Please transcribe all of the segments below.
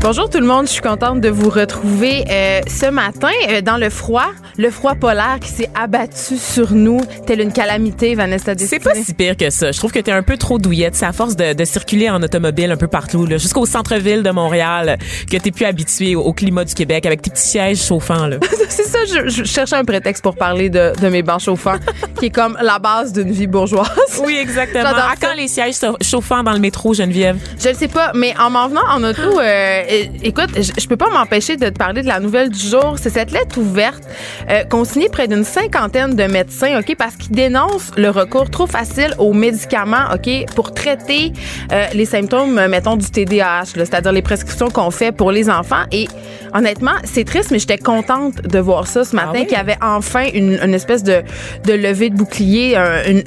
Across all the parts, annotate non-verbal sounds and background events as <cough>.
Bonjour tout le monde, je suis contente de vous retrouver euh, ce matin euh, dans le froid, le froid polaire qui s'est abattu sur nous telle une calamité, Vanessa C'est pas si pire que ça. Je trouve que t'es un peu trop douillette. C'est à force de, de, circuler en automobile un peu partout, jusqu'au centre-ville de Montréal, que t'es plus habitué au, climat du Québec avec tes petits sièges chauffants. <laughs> C'est ça, je, je, cherchais un prétexte pour parler de, de mes bancs chauffants, qui est comme la base d'une vie bourgeoise. Oui, exactement. <laughs> À quand les sièges chauffants dans le métro, Geneviève? Je le sais pas, mais en m'en venant en auto... Euh, écoute, je, peux pas m'empêcher de te parler de la nouvelle du jour. C'est cette lettre ouverte euh, qu'ont signé près d'une cinquantaine de médecins, OK, parce qu'ils dénoncent le recours trop facile aux médicaments, OK, pour traiter euh, les symptômes, mettons, du TDAH, c'est-à-dire les prescriptions qu'on fait pour les enfants. Et honnêtement, c'est triste, mais j'étais contente de voir ça ce ah matin, qu'il y avait enfin une, une, espèce de, de levée de bouclier, une,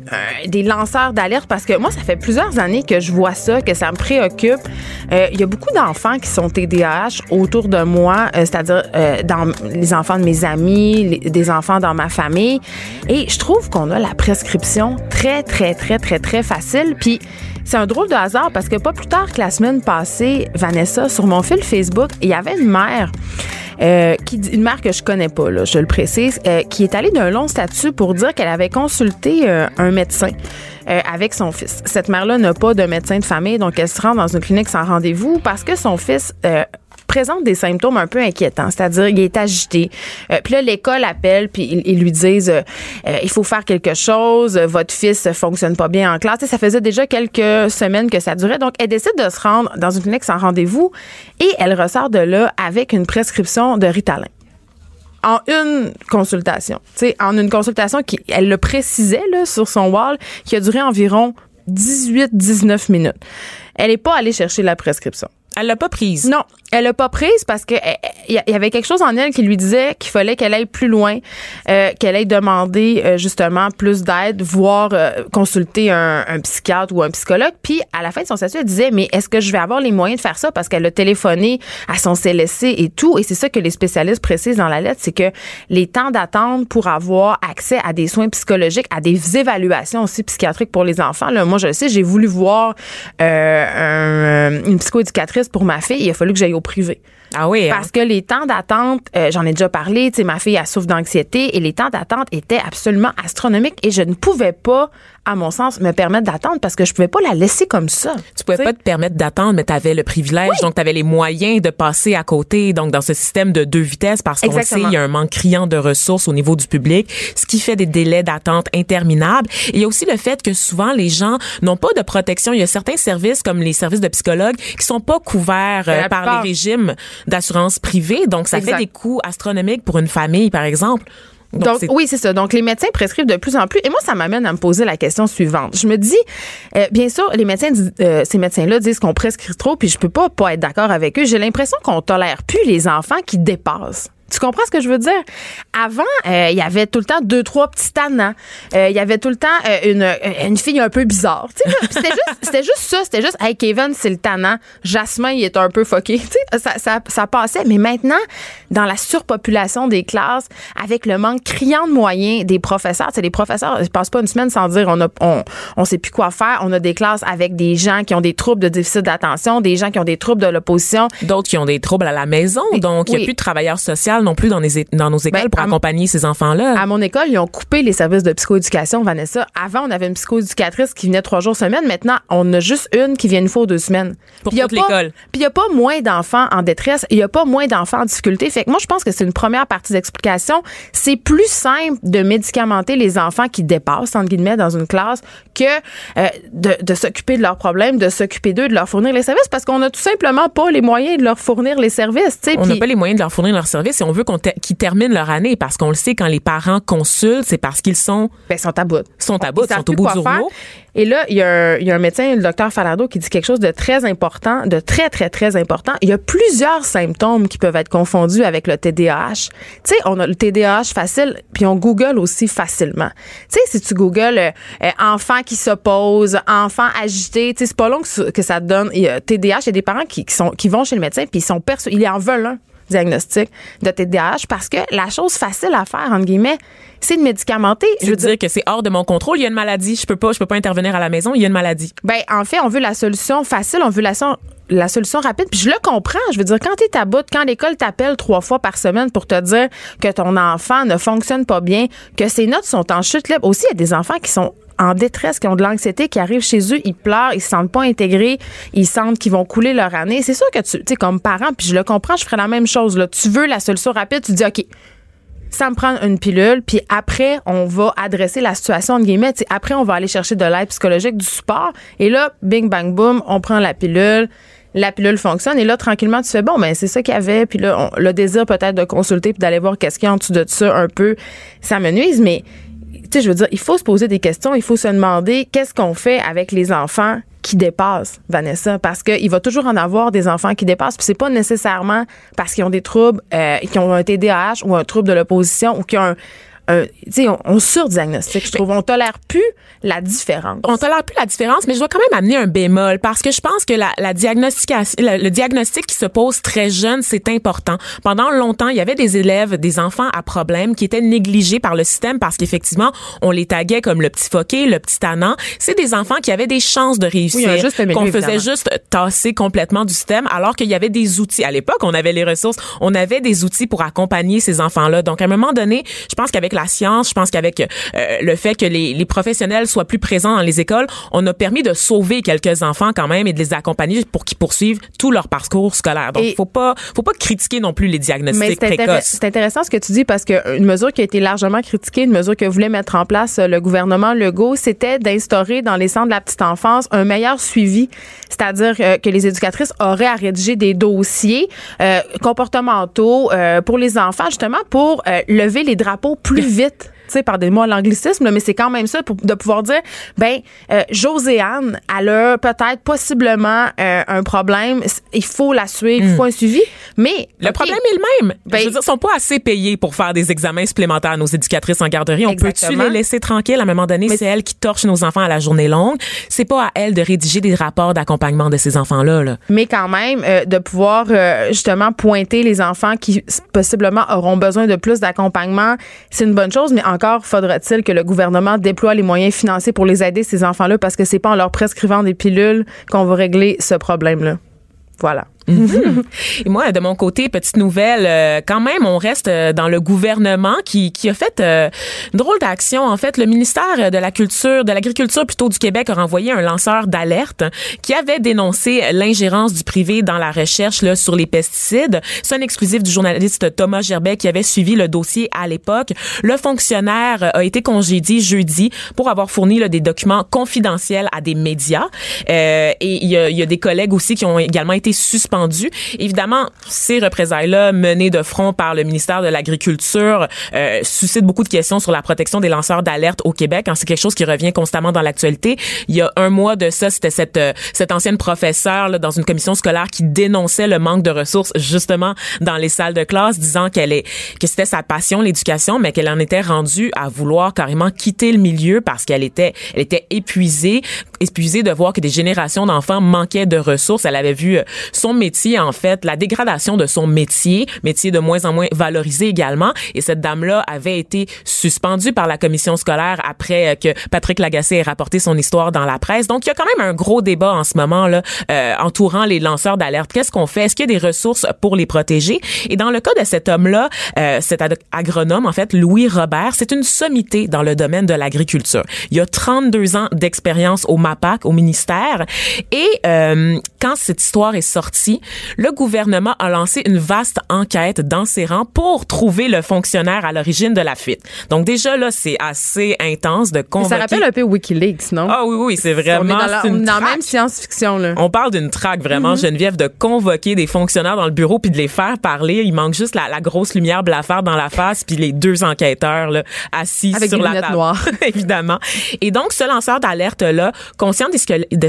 des lanceurs d'alerte, parce que moi, ça fait plusieurs années que je vois ça, que ça me préoccupe. Euh, il y a beaucoup d'enfants qui sont TDAH autour de moi, euh, c'est-à-dire euh, dans les enfants de mes amis, des enfants dans ma famille. Et je trouve qu'on a la prescription très, très, très, très, très facile. Puis c'est un drôle de hasard parce que pas plus tard que la semaine passée, Vanessa, sur mon fil Facebook, il y avait une mère. Euh, qui une mère que je connais pas, là, je le précise, qui est allée d'un long statut pour dire qu'elle avait consulté un médecin. avec son fils. Cette mère-là n'a pas de médecin de famille, donc elle se rend dans une clinique sans rendez-vous parce que son fils présente des symptômes un peu inquiétants, c'est-à-dire il est agité. Euh, puis là, l'école appelle, puis ils, lui disent euh, euh, il faut faire quelque chose, votre fils fonctionne pas bien en classe. ça faisait déjà quelques semaines que ça durait. Donc, elle décide de se rendre dans une clinique sans rendez-vous et elle ressort de là avec une prescription de Ritalin en une consultation. Tu sais, en une consultation qui, elle le précisait là, sur son wall, qui a duré environ 18-19 minutes. Elle n'est pas allée chercher la prescription. Elle l'a pas prise? Non, elle l'a pas prise parce que il eh, eh, y avait quelque chose en elle qui lui disait qu'il fallait qu'elle aille plus loin, euh, qu'elle aille demander euh, justement plus d'aide, voire euh, consulter un, psychiatre ou un psychologue. Puis à la fin de son statut, elle disait mais est-ce que je vais avoir les moyens de faire ça? Parce qu'elle a téléphoné à son CLSC et tout. Et c'est ça que les spécialistes précisent dans la lettre, c'est que les temps d'attente pour avoir accès à des soins psychologiques, à des évaluations aussi psychiatriques pour les enfants. Là, moi je le sais, j'ai voulu voir un, une psychoéducatrice pour ma fille. Il a fallu que j'aille privé. Ah oui. Hein? Parce que les temps d'attente, euh, j'en ai déjà parlé, tu sais, ma fille a souffre d'anxiété et les temps d'attente étaient absolument astronomiques et je ne pouvais pas à mon sens, me permettre d'attendre parce que je pouvais pas la laisser comme ça. Tu pouvais pas te permettre d'attendre, mais tu avais le privilège, donc tu avais les moyens de passer à côté, donc dans ce système de deux vitesses, parce qu'on sait, il y a un manque criant de ressources au niveau du public, ce qui fait des délais d'attente interminables. Et il y a aussi le fait que souvent, les gens n'ont pas de protection. Il y a certains services, comme les services de psychologues, qui sont pas couverts euh, par les régimes d'assurance privée, donc ça fait des coûts astronomiques pour une famille, par exemple. Donc, oui, c'est ça. Donc les médecins prescrivent de plus en plus. Et moi, ça m'amène à me poser la question suivante. Je me dis, euh, bien sûr, les médecins, euh, ces médecins-là disent qu'on prescrit trop, puis je peux pas pas être d'accord avec eux. J'ai l'impression qu'on tolère plus les enfants qui dépassent. Tu comprends ce que je veux dire? Avant, euh, il y avait tout le temps deux, trois petits tannants. Euh, il y avait tout le temps euh, une, une fille un peu bizarre. C'était juste, <laughs> juste ça. C'était juste, hey, Kevin, c'est le tannant. Jasmin, il est un peu fucké. Ça, ça, ça passait. Mais maintenant, dans la surpopulation des classes, avec le manque criant de moyens des professeurs, les professeurs, ils passent pas une semaine sans dire on a, on, on sait plus quoi faire. On a des classes avec des gens qui ont des troubles de déficit d'attention, des gens qui ont des troubles de l'opposition. D'autres qui ont des troubles à la maison. Donc, il n'y a plus de travailleurs sociaux non plus dans, les, dans nos écoles ben, pour accompagner ces enfants-là. À mon école, ils ont coupé les services de psychoéducation, Vanessa. Avant, on avait une psychoéducatrice qui venait trois jours semaine. Maintenant, on a juste une qui vient une fois ou deux semaines. Pour toute l'école. Puis il n'y a pas moins d'enfants en détresse. Il n'y a pas moins d'enfants en difficulté. Fait que moi, je pense que c'est une première partie d'explication. C'est plus simple de médicamenter les enfants qui dépassent, entre guillemets, dans une classe que euh, de, de s'occuper de leurs problèmes, de s'occuper d'eux, de leur fournir les services parce qu'on n'a tout simplement pas les moyens de leur fournir les services. On n'a pas les moyens de leur fournir leurs services et on veut qu'ils terminent leur année parce qu'on le sait quand les parents consultent, c'est parce qu'ils sont ben, sont à bout. Sont à bout, sont au bout du rouleau. Et là, il y, a un, il y, a un, médecin, le docteur Falardo, qui dit quelque chose de très important, de très, très, très important. Il y a plusieurs symptômes qui peuvent être confondus avec le TDAH. Tu sais, on a le TDAH facile, puis on Google aussi facilement. Tu sais, si tu googles euh, euh, enfant qui s'oppose, enfant agité, tu sais, c'est pas long que, ça te donne. Il y a TDAH, il y a des parents qui, qui, sont, qui vont chez le médecin, puis ils sont perçus, ils en veulent un diagnostic de TDAH parce que la chose facile à faire, entre guillemets, c'est de médicamenter. Je veux dire, que c'est hors de mon contrôle. Il y a une maladie. Je peux pas, je peux pas intervenir à la maison. Il y a une maladie. Ben, en fait, on veut la solution facile. On veut la, la solution rapide. Puis je le comprends. Je veux dire, quand tu es à bout, quand l'école t'appelle trois fois par semaine pour te dire que ton enfant ne fonctionne pas bien, que ses notes sont en chute libre. Aussi, il y a des enfants qui sont en détresse, qui ont de l'anxiété, qui arrivent chez eux, ils pleurent, ils se sentent pas intégrés, ils sentent qu'ils vont couler leur année. C'est sûr que tu, tu sais, comme parent, puis je le comprends, je ferais la même chose. Là. Tu veux la solution rapide, tu dis, OK, ça me prend une pilule, puis après, on va adresser la situation, en guillemets. après, on va aller chercher de l'aide psychologique, du support. Et là, bing, bang, boom, on prend la pilule la pilule fonctionne et là tranquillement tu fais bon ben c'est ça qu'il y avait puis là le désir peut-être de consulter puis d'aller voir qu'est-ce qu'il y a en dessous de ça un peu ça me nuise mais sais, je veux dire, il faut se poser des questions, il faut se demander qu'est-ce qu'on fait avec les enfants qui dépassent, Vanessa, parce qu'il va toujours en avoir des enfants qui dépassent, puis c'est pas nécessairement parce qu'ils ont des troubles, euh, qui ont un TDAH ou un trouble de l'opposition ou qui ont un, on, on surdiagnostique, je trouve. On tolère plus la différence. On tolère plus la différence, mais je dois quand même amener un bémol parce que je pense que la, la diagnostication, le, diagnostic qui se pose très jeune, c'est important. Pendant longtemps, il y avait des élèves, des enfants à problème qui étaient négligés par le système parce qu'effectivement, on les taguait comme le petit foqué, le petit tannant. C'est des enfants qui avaient des chances de réussir, oui, qu'on faisait juste tasser complètement du système, alors qu'il y avait des outils. À l'époque, on avait les ressources, on avait des outils pour accompagner ces enfants-là. Donc, à un moment donné, je pense qu'avec la science, je pense qu'avec euh, le fait que les, les professionnels soient plus présents dans les écoles, on a permis de sauver quelques enfants quand même et de les accompagner pour qu'ils poursuivent tout leur parcours scolaire. Donc, il faut pas, faut pas critiquer non plus les diagnostics précoces. C'est intéressant ce que tu dis parce que une mesure qui a été largement critiquée, une mesure que voulait mettre en place euh, le gouvernement Legault, c'était d'instaurer dans les centres de la petite enfance un meilleur suivi, c'est-à-dire euh, que les éducatrices auraient à rédiger des dossiers euh, comportementaux pour les enfants justement pour lever les drapeaux plus vite sais, par des mots l'anglicisme, mais c'est quand même ça pour, de pouvoir dire, ben, euh, Joséanne, elle a peut-être possiblement euh, un problème, il faut la suivre, il faut un suivi, mais... Le problème est le même. Ben, je veux dire, sont pas assez payés pour faire des examens supplémentaires à nos éducatrices en garderie. On peut-tu les laisser tranquilles? À un moment donné? C'est elle qui torche nos enfants à la journée longue. C'est pas à elle de rédiger des rapports d'accompagnement de ces enfants-là. Là. Mais quand même, euh, de pouvoir euh, justement pointer les enfants qui possiblement auront besoin de plus d'accompagnement, c'est une bonne chose, mais en encore faudra-t-il que le gouvernement déploie les moyens financiers pour les aider, ces enfants-là, parce que c'est pas en leur prescrivant des pilules qu'on va régler ce problème-là. Voilà. Mhm. <laughs> Et moi, de mon côté, petite nouvelle, euh, quand même, on reste euh, dans le gouvernement qui, qui a fait euh, une drôle d'action. En fait, le ministère de la Culture, de l'Agriculture plutôt du Québec a renvoyé un lanceur d'alerte qui avait dénoncé l'ingérence du privé dans la recherche là, sur les pesticides. C'est un exclusif du journaliste Thomas Gerbet qui avait suivi le dossier à l'époque. Le fonctionnaire a été congédié jeudi pour avoir fourni là, des documents confidentiels à des médias. et il y, il y a des collègues aussi qui ont également été suspendus Évidemment, ces représailles-là menées de front par le ministère de l'Agriculture euh, suscitent beaucoup de questions sur la protection des lanceurs d'alerte au Québec. Hein, c'est quelque chose qui revient constamment dans l'actualité. Il y a un mois de ça, c'était cette euh, cette ancienne professeure là, dans une commission scolaire qui dénonçait le manque de ressources justement dans les salles de classe, disant qu'elle est que c'était sa passion l'éducation, mais qu'elle en était rendue à vouloir carrément quitter le milieu parce qu'elle était elle était épuisée, épuisée de voir que des générations d'enfants manquaient de ressources. Elle avait vu euh, son métier, en fait, la dégradation de son métier, métier de moins en moins valorisé également. Et cette dame-là avait été suspendue par la commission scolaire après euh, que Patrick Lagacé ait rapporté son histoire dans la presse. Donc, il y a quand même un gros débat en ce moment là euh, entourant les lanceurs d'alerte. Qu'est-ce qu'on fait? Est-ce qu'il y a des ressources pour les protéger? Et dans le cas de cet homme-là, euh, cet agronome, en fait, Louis Robert, c'est une sommité dans le domaine de l'agriculture. Il y a 32 ans d'expérience au MAPAC, au ministère. Et euh, quand cette histoire est sortie, le gouvernement a lancé une vaste enquête dans ses rangs pour trouver le fonctionnaire à l'origine de la fuite. Donc déjà là, c'est assez intense de convoquer. Ça rappelle un peu WikiLeaks, non? Ah oui oui, c'est vraiment on est dans, une dans même science-fiction là. On parle d'une traque vraiment mm-hmm. Geneviève de convoquer des fonctionnaires dans le bureau puis de les faire parler, il manque juste la, grosse lumière blafarde dans la face puis les deux enquêteurs là, assis Avec sur des la table. noires. <laughs> évidemment. Et donc ce lanceur d'alerte là, conscient de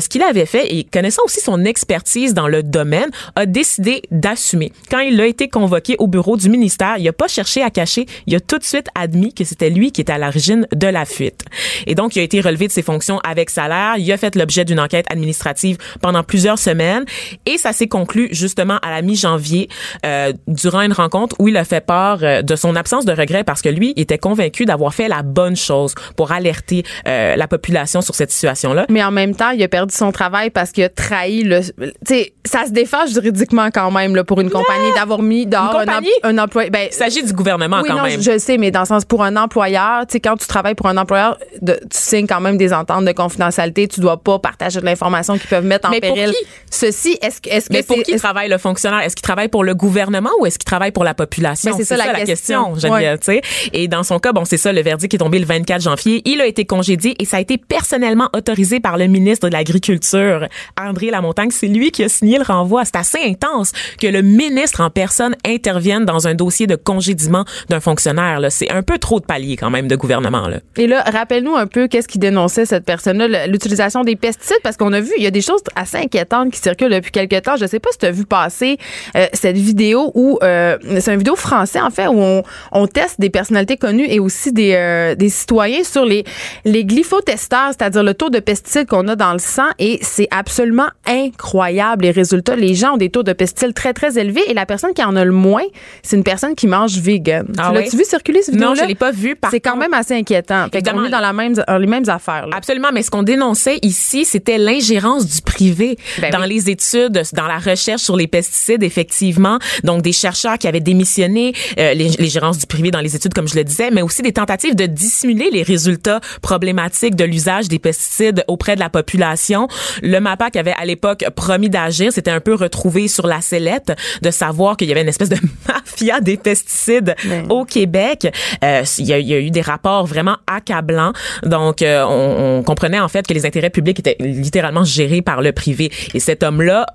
ce qu'il avait fait et connaissant aussi son expertise dans le domaine, a décidé d'assumer. Quand il a été convoqué au bureau du ministère, il a pas cherché à cacher, il a tout de suite admis que c'était lui qui était à l'origine de la fuite. Et donc, il a été relevé de ses fonctions avec salaire. Il a fait l'objet d'une enquête administrative pendant plusieurs semaines et ça s'est conclu justement à la mi-janvier euh, durant une rencontre où il a fait part euh, de son absence de regret parce que lui était convaincu d'avoir fait la bonne chose pour alerter euh, la population sur cette situation-là. Mais en même temps, il a perdu son travail parce qu'il a trahi le. Tu sais, ça se juridiquement quand même là, pour une compagnie d'avoir mis dehors un, employé. Ben, il s'agit du gouvernement oui, quand non, même. Je, sais, mais dans le sens pour un employeur, tu sais, quand tu travailles pour un employeur, de, tu signes quand même des ententes de confidentialité. Tu dois pas partager de l'information qui peuvent mettre en mais péril. Pour qui? Ceci, est-ce que, est-ce que mais pour qui travaille le fonctionnaire? Est-ce qu'il travaille pour le gouvernement ou est-ce qu'il travaille pour la population? Ben, C'est ça, la, la question, question. Ouais. Et dans son cas, bon, c'est ça, le verdict est tombé le 24 janvier. Il a été congédié et ça a été personnellement autorisé par le ministre de l'Agriculture, André Lamontagne. C'est lui qui a signé le renvoi. Assez intense que le ministre en personne intervienne dans un dossier de congédiement d'un fonctionnaire. C'est un peu trop de paliers quand même de gouvernement. Là. Et là, rappelle-nous un peu qu'est-ce qui dénonçait cette personne-là, l'utilisation des pesticides, parce qu'on a vu, il y a des choses assez inquiétantes qui circulent depuis quelques temps. Je sais pas si tu as vu passer euh, cette vidéo où euh, c'est une vidéo français en fait où on, on, teste des personnalités connues et aussi des, euh, des citoyens sur les les glyphotesteurs, c'est-à-dire le taux de pesticides qu'on a dans le sang et c'est absolument incroyable les résultats. Gens ont des taux de pesticides très très élevés et la personne qui en a le moins, c'est une personne qui mange vegan. Ah L'as-tu vu circuler cette vidéo Non, je l'ai pas vu. C'est quand même assez inquiétant. Fait on est dans la même les mêmes affaires. Là. Absolument, mais ce qu'on dénonçait ici, c'était l'ingérence du privé ben dans oui. les études, dans la recherche sur les pesticides, effectivement. Donc des chercheurs qui avaient démissionné, euh, l'ingérence du privé dans les études, comme je le disais, mais aussi des tentatives de dissimuler les résultats problématiques de l'usage des pesticides auprès de la population. Le MAPAC avait à l'époque promis d'agir, c'était un peu retrouvé sur la sellette de savoir qu'il y avait une espèce de <laughs> mafia des pesticides Ben. au Québec. Euh, il, y a, il y a eu des rapports vraiment accablants. Donc, euh, on, on comprenait en fait que les intérêts publics étaient littéralement gérés par le privé. Et cet homme-là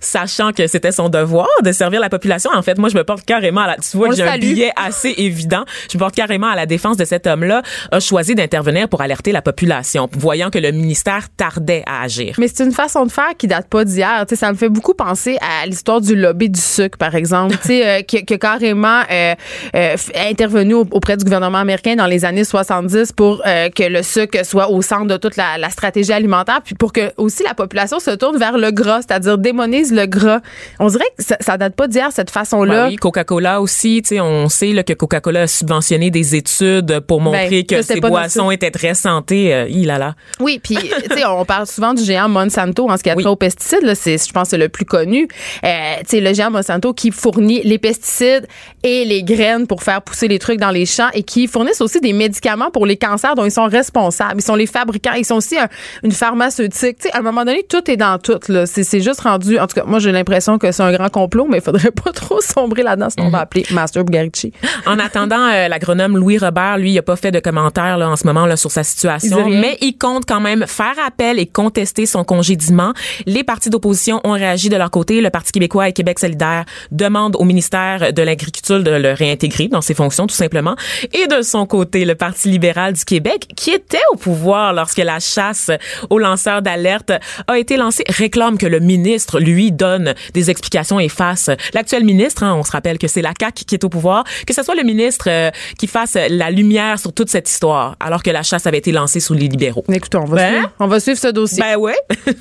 sachant que c'était son devoir de servir la population. En fait, moi, je me porte carrément à la, tu vois j'ai un billet assez évident. Je me porte carrément à la défense de cet homme-là, a choisi d'intervenir pour alerter la population, voyant que le ministère tardait à agir. Mais c'est une façon de faire qui date pas d'hier. Tu sais, ça me fait beaucoup penser à l'histoire du lobby du sucre, par exemple, tu sais, euh, qui, qui a carrément euh, euh, intervenu au- auprès du gouvernement américain dans les années 70 pour que le sucre soit au centre de toute la, la stratégie alimentaire, puis pour que aussi la population se tourne vers le gras, c'est-à-dire démonise le gras. On dirait que ça, ça date pas d'hier cette façon-là. Ben oui, Coca-Cola aussi, tu sais, on sait là, que Coca-Cola a subventionné des études pour montrer Ben, ça, que pas boissons étaient très santé. Euh, il a là. Oui, puis <laughs> tu sais, on parle souvent du géant Monsanto en ce qui a Oui. trait aux pesticides. Là, c'est, je pense, que c'est le plus connu. Euh, tu sais, le géant Monsanto qui fournit les pesticides et les graines pour faire pousser les trucs dans les champs et qui fournissent aussi des médicaments pour les cancers dont ils sont responsables. Ils sont les fabricants. Ils sont aussi un- une pharmaceutique. Tu sais, à un moment donné, tout est dans tout. Là, c'est, c'est juste rendu. En tout cas, moi, j'ai l'impression que c'est un grand complot, mais il faudrait <laughs> pas trop sombrer là-dedans, sinon on va appeler Master Bugarici. <laughs> En attendant, euh, l'agronome Louis Robert, lui, il a pas fait de commentaires là, en ce moment là sur sa situation, mais il compte quand même faire appel et contester son congédiement. Les partis d'opposition ont réagi de leur côté. Le Parti québécois et Québec solidaire demandent au ministère de l'Agriculture de le réintégrer dans ses fonctions, tout simplement. Et de son côté, le Parti libéral du Québec, qui était au pouvoir lorsque la chasse aux lanceurs d'alerte a été lancée, réclame que le ministre, lui, donne des explications et fasse. L'actuel ministre, hein, on se rappelle que c'est la CAQ qui est au pouvoir, que ce soit le ministre euh, qui fasse la lumière sur toute cette histoire, alors que la chasse avait été lancée sous les libéraux. Écoutez, on va, Ben? suivre, on va suivre ce dossier. Ben ouais. <laughs>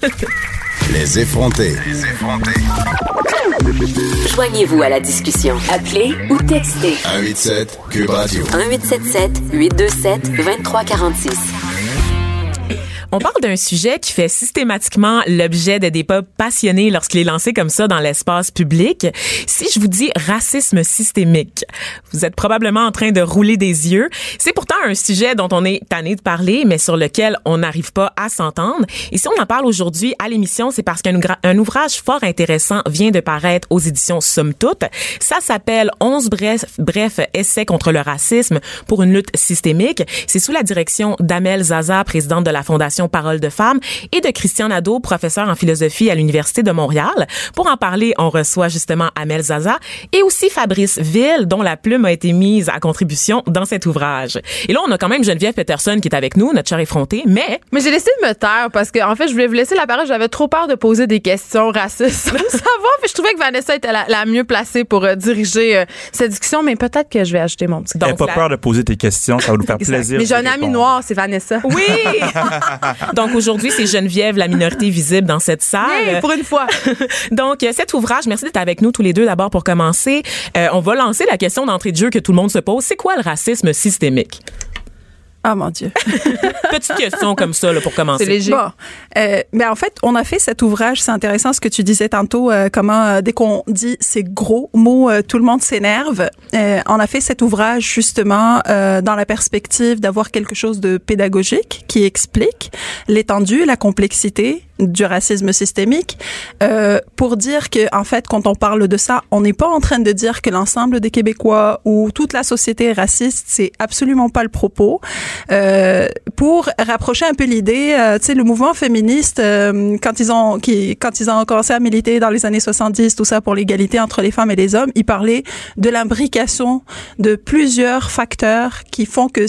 Les effrontés. Joignez-vous à la discussion. Appelez ou textez 187 Cube Radio. 1877 827 2346. On parle d'un sujet qui fait systématiquement l'objet de débats passionnés lorsqu'il est lancé comme ça dans l'espace public. Si je vous dis racisme systémique, vous êtes probablement en train de rouler des yeux. C'est pourtant un sujet dont on est tanné de parler, mais sur lequel on n'arrive pas à s'entendre. Et si on en parle aujourd'hui à l'émission, c'est parce qu'un ouvrage fort intéressant vient de paraître aux éditions Somme Toute. Ça s'appelle 11 bref, bref essais contre le racisme pour une lutte systémique. C'est sous la direction d'Amel Zaza, présidente de la Fondation Parole de femmes, et de Christian Nadeau, professeur en philosophie à l'Université de Montréal. Pour en parler, on reçoit justement Amel Zaza et aussi Fabrice Ville, dont la plume a été mise à contribution dans cet ouvrage. Et là, on a quand même Geneviève Peterson qui est avec nous, notre chère effrontée, mais... Mais j'ai laissé de me taire parce que, en fait, je voulais vous laisser la parole. J'avais trop peur de poser des questions racistes. <laughs> ça va, puis je trouvais que Vanessa était la, mieux placée pour euh, diriger euh, cette discussion, mais peut-être que je vais ajouter mon petit... Donc, pas peur de poser tes questions, ça va nous faire plaisir. Mais j'ai un ami noir, c'est Vanessa. Oui! <laughs> <laughs> Donc aujourd'hui, c'est Geneviève, la minorité visible dans cette salle. pour une fois. <laughs> Donc cet ouvrage, merci d'être avec nous tous les deux d'abord pour commencer. Euh, on va lancer la question d'entrée de jeu que tout le monde se pose. C'est quoi le racisme systémique? Ah mon Dieu. <laughs> Petite question comme ça là, pour commencer. C'est léger. Bon, euh, mais en fait, on a fait cet ouvrage. C'est intéressant ce que tu disais tantôt. Euh, comment euh, dès qu'on dit ces gros mots, euh, tout le monde s'énerve. Euh, on a fait cet ouvrage justement dans la perspective d'avoir quelque chose de pédagogique qui explique l'étendue, la complexité du racisme systémique, euh, pour dire que en fait, quand on parle de ça, on n'est pas en train de dire que l'ensemble des Québécois ou toute la société est raciste. C'est absolument pas le propos. Euh, pour rapprocher un peu l'idée, euh, tu sais, le mouvement féministe, euh, quand ils ont qui, quand ils ont commencé à militer dans les années 70, tout ça pour l'égalité entre les femmes et les hommes, ils parlaient de l'imbrication de plusieurs facteurs qui font que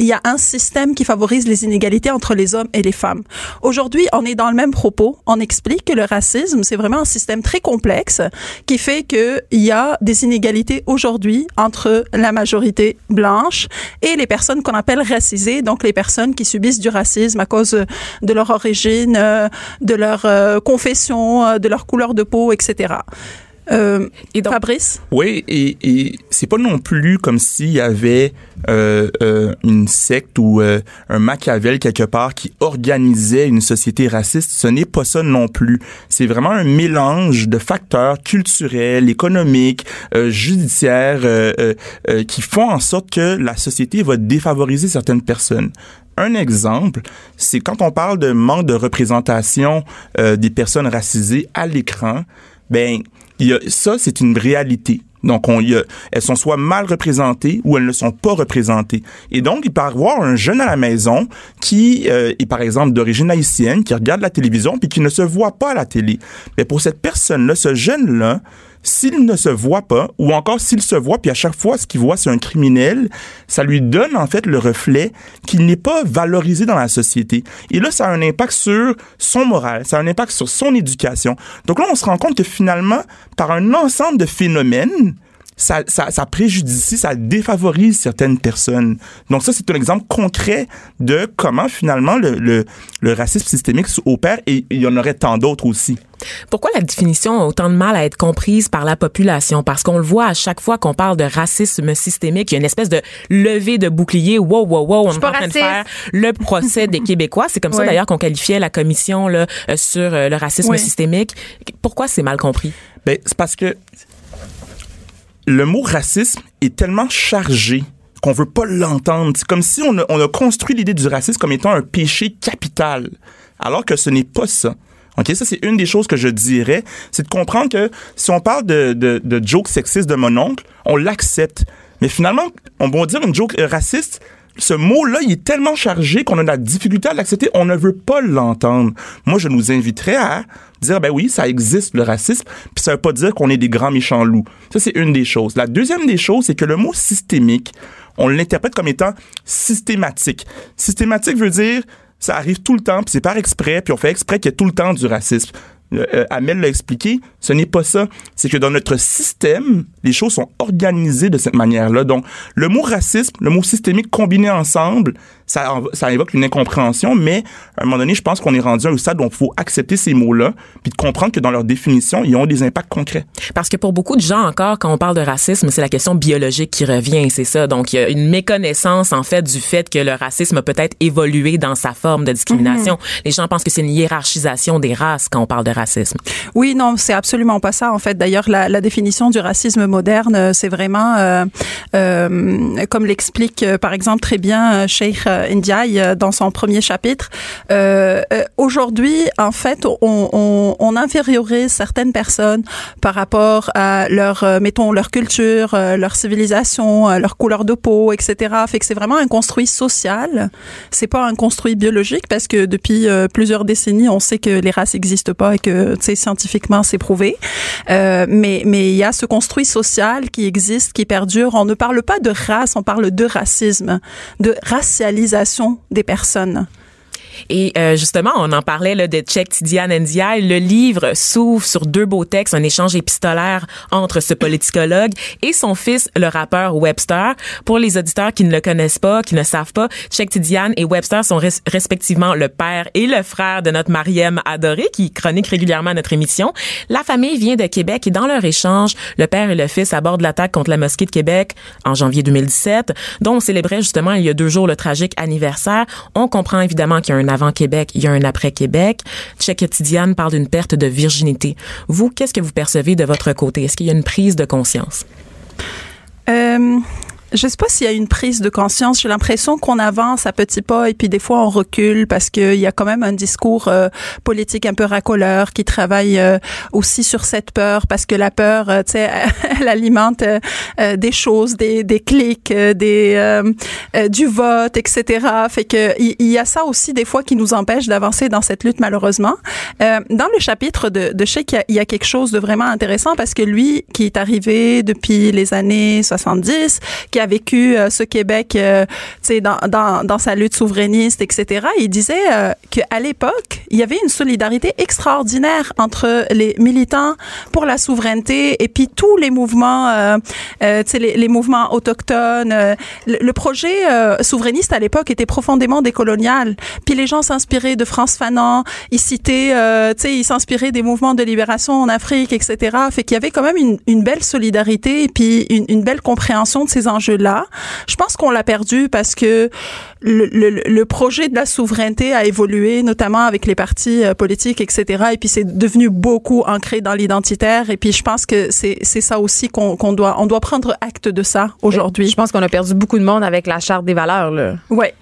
il y a un système qui favorise les inégalités entre les hommes et les femmes. Aujourd'hui, on est dans le même propos. On explique que le racisme, c'est vraiment un système très complexe qui fait qu'il y a des inégalités aujourd'hui entre la majorité blanche et les personnes qu'on appelle racisées, donc les personnes qui subissent du racisme à cause de leur origine, euh, de leur euh, confession, euh, de leur couleur de peau, etc. Euh, et donc, Fabrice? Oui, et, et c'est pas non plus comme s'il y avait euh, euh, une secte ou euh, un Machiavel quelque part qui organisait une société raciste. Ce n'est pas ça non plus. C'est vraiment un mélange de facteurs culturels, économiques, euh, judiciaires qui font en sorte que la société va défavoriser certaines personnes. Un exemple, c'est quand on parle de manque de représentation des personnes racisées à l'écran, ben ça, c'est une réalité. Donc, on, y a, elles sont soit mal représentées ou elles ne sont pas représentées. Et donc, il peut y avoir un jeune à la maison qui euh, est, par exemple, d'origine haïtienne, qui regarde la télévision puis qui ne se voit pas à la télé. Mais pour cette personne-là, ce jeune-là, s'il ne se voit pas, ou encore s'il se voit, puis à chaque fois, ce qu'il voit, c'est un criminel, ça lui donne en fait le reflet qu'il n'est pas valorisé dans la société. Et là, ça a un impact sur son moral, ça a un impact sur son éducation. Donc là, on se rend compte que finalement, par un ensemble de phénomènes, ça, ça, ça préjudicie, ça défavorise certaines personnes. Donc ça, c'est un exemple concret de comment finalement le, le, le racisme systémique opère et il y en aurait tant d'autres aussi. Pourquoi la définition a autant de mal à être comprise par la population? Parce qu'on le voit à chaque fois qu'on parle de racisme systémique, il y a une espèce de levée de bouclier. Wow, wow, wow, on est en train de faire le procès des <laughs> Québécois. C'est comme ça d'ailleurs qu'on qualifiait la commission là, euh, sur euh, le racisme systémique. Pourquoi c'est mal compris? Ben, c'est parce que le mot racisme est tellement chargé qu'on veut pas l'entendre. C'est comme si on a, construit l'idée du racisme comme étant un péché capital, alors que ce n'est pas ça. OK, ça, c'est une des choses que je dirais, c'est de comprendre que si on parle de, de, de joke sexiste de mon oncle, on l'accepte. Mais finalement, on va dire une joke raciste, ce mot-là, il est tellement chargé qu'on a de la difficulté à l'accepter. On ne veut pas l'entendre. Moi, je nous inviterais à dire, ben oui, ça existe, le racisme, puis ça veut pas dire qu'on est des grands méchants loups. Ça, c'est une des choses. La deuxième des choses, c'est que le mot systémique, on l'interprète comme étant systématique. Systématique veut dire, ça arrive tout le temps, puis c'est par exprès, puis on fait exprès qu'il y ait tout le temps du racisme. Euh, Amel l'a expliqué, ce n'est pas ça. C'est que dans notre système, les choses sont organisées de cette manière-là. Donc, le mot racisme, le mot systémique combiné ensemble, ça, ça évoque une incompréhension, mais à un moment donné, je pense qu'on est rendu à un stade où il faut accepter ces mots-là, puis de comprendre que dans leur définition, ils ont des impacts concrets. Parce que pour beaucoup de gens encore, quand on parle de racisme, c'est la question biologique qui revient, c'est ça. Donc, il y a une méconnaissance, en fait, du fait que le racisme a peut-être évolué dans sa forme de discrimination. Mm-hmm. Les gens pensent que c'est une hiérarchisation des races quand on parle de racisme. Oui, non, c'est absolument pas ça, en fait. D'ailleurs, la, la, définition du racisme moderne, euh, c'est vraiment, euh, euh, comme l'explique, euh, par exemple, très bien Sheikh Ndiaye euh, dans son premier chapitre. Euh, euh, Aujourd'hui, en fait, on, on, on, infériorise certaines personnes par rapport à leur, euh, mettons, leur culture, leur civilisation, leur couleur de peau, etc. Fait que c'est vraiment un construit social. C'est pas un construit biologique parce que depuis plusieurs décennies, on sait que les races n'existent pas et que, scientifiquement, c'est prouvé. Euh, mais mais il y a ce construit social qui existe, qui perdure. On ne parle pas de race, on parle de racisme, de racialisation des personnes. Et euh, justement, on en parlait là, de Tchèque Tidiane Ndiaye. Le livre s'ouvre sur deux beaux textes, un échange épistolaire entre ce politicologue et son fils, le rappeur Webster. Pour les auditeurs qui ne le connaissent pas, qui ne savent pas, Tchèque Tidiane et Webster sont respectivement le père et le frère de notre Mariem Adoré, qui chronique régulièrement notre émission. La famille vient de Québec et dans leur échange, le père et le fils abordent l'attaque contre la mosquée de Québec en janvier 2017, dont on célébrait justement il y a deux jours le tragique anniversaire. On comprend évidemment qu'il y a un avant Québec, il y a un après Québec. Check quotidienne parle d'une perte de virginité. Vous, qu'est-ce que vous percevez de votre côté? Est-ce qu'il y a une prise de conscience? Euh, je sais pas s'il y a une prise de conscience. J'ai l'impression qu'on avance à petits pas et puis des fois on recule parce qu'il y a quand même un discours euh, politique un peu racoleur qui travaille euh, aussi sur cette peur parce que la peur, euh, tu sais, <laughs> elle alimente des choses, des, des clics, des du vote, etc. Fait que il y, a ça aussi des fois qui nous empêche d'avancer dans cette lutte malheureusement. dans le chapitre de, de Sheikh, il y, a quelque chose de vraiment intéressant parce que lui qui est arrivé depuis les années 70, qui a vécu euh, ce Québec, euh, tu sais, dans, dans, dans, sa lutte souverainiste, etc. Il disait euh, qu'à l'époque, il y avait une solidarité extraordinaire entre les militants pour la souveraineté et puis tous les mouvements, euh, euh les, les, mouvements autochtones. Le, projet souverainiste à l'époque était profondément décolonial. Puis les gens s'inspiraient de France Fanon, ils citaient, tu sais, ils s'inspiraient des mouvements de libération en Afrique, etc. Fait qu'il y avait quand même une, une belle solidarité et puis une, une belle compréhension de ces enjeux Je pense qu'on l'a perdu parce que le, le, le, projet de la souveraineté a évolué, notamment avec les partis euh, politiques, etc. Et puis c'est devenu beaucoup ancré dans l'identitaire. Et puis je pense que c'est c'est ça aussi qu'on qu'on doit on doit prendre acte de ça aujourd'hui. Je pense qu'on a perdu beaucoup de monde avec la charte des valeurs. Là. Ouais.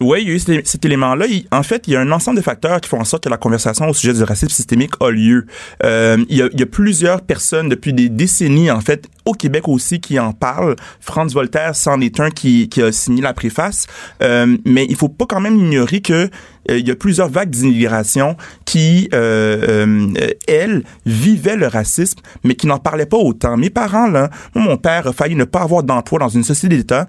Oui, il y a eu cet, cet élément-là. En fait, il y a un ensemble de facteurs qui font en sorte que la conversation au sujet du racisme systémique a lieu. Euh, il, y a, il y a plusieurs personnes depuis des décennies, en fait, au Québec aussi, qui en parlent. Franz Voltaire, c'en est un qui, qui a signé la préface. Euh, mais il faut pas quand même ignorer que euh, il y a plusieurs vagues d'immigration qui, euh, elles, vivaient le racisme, mais qui n'en parlaient pas autant. Mes parents, là, mon père a failli ne pas avoir d'emploi dans une société d'État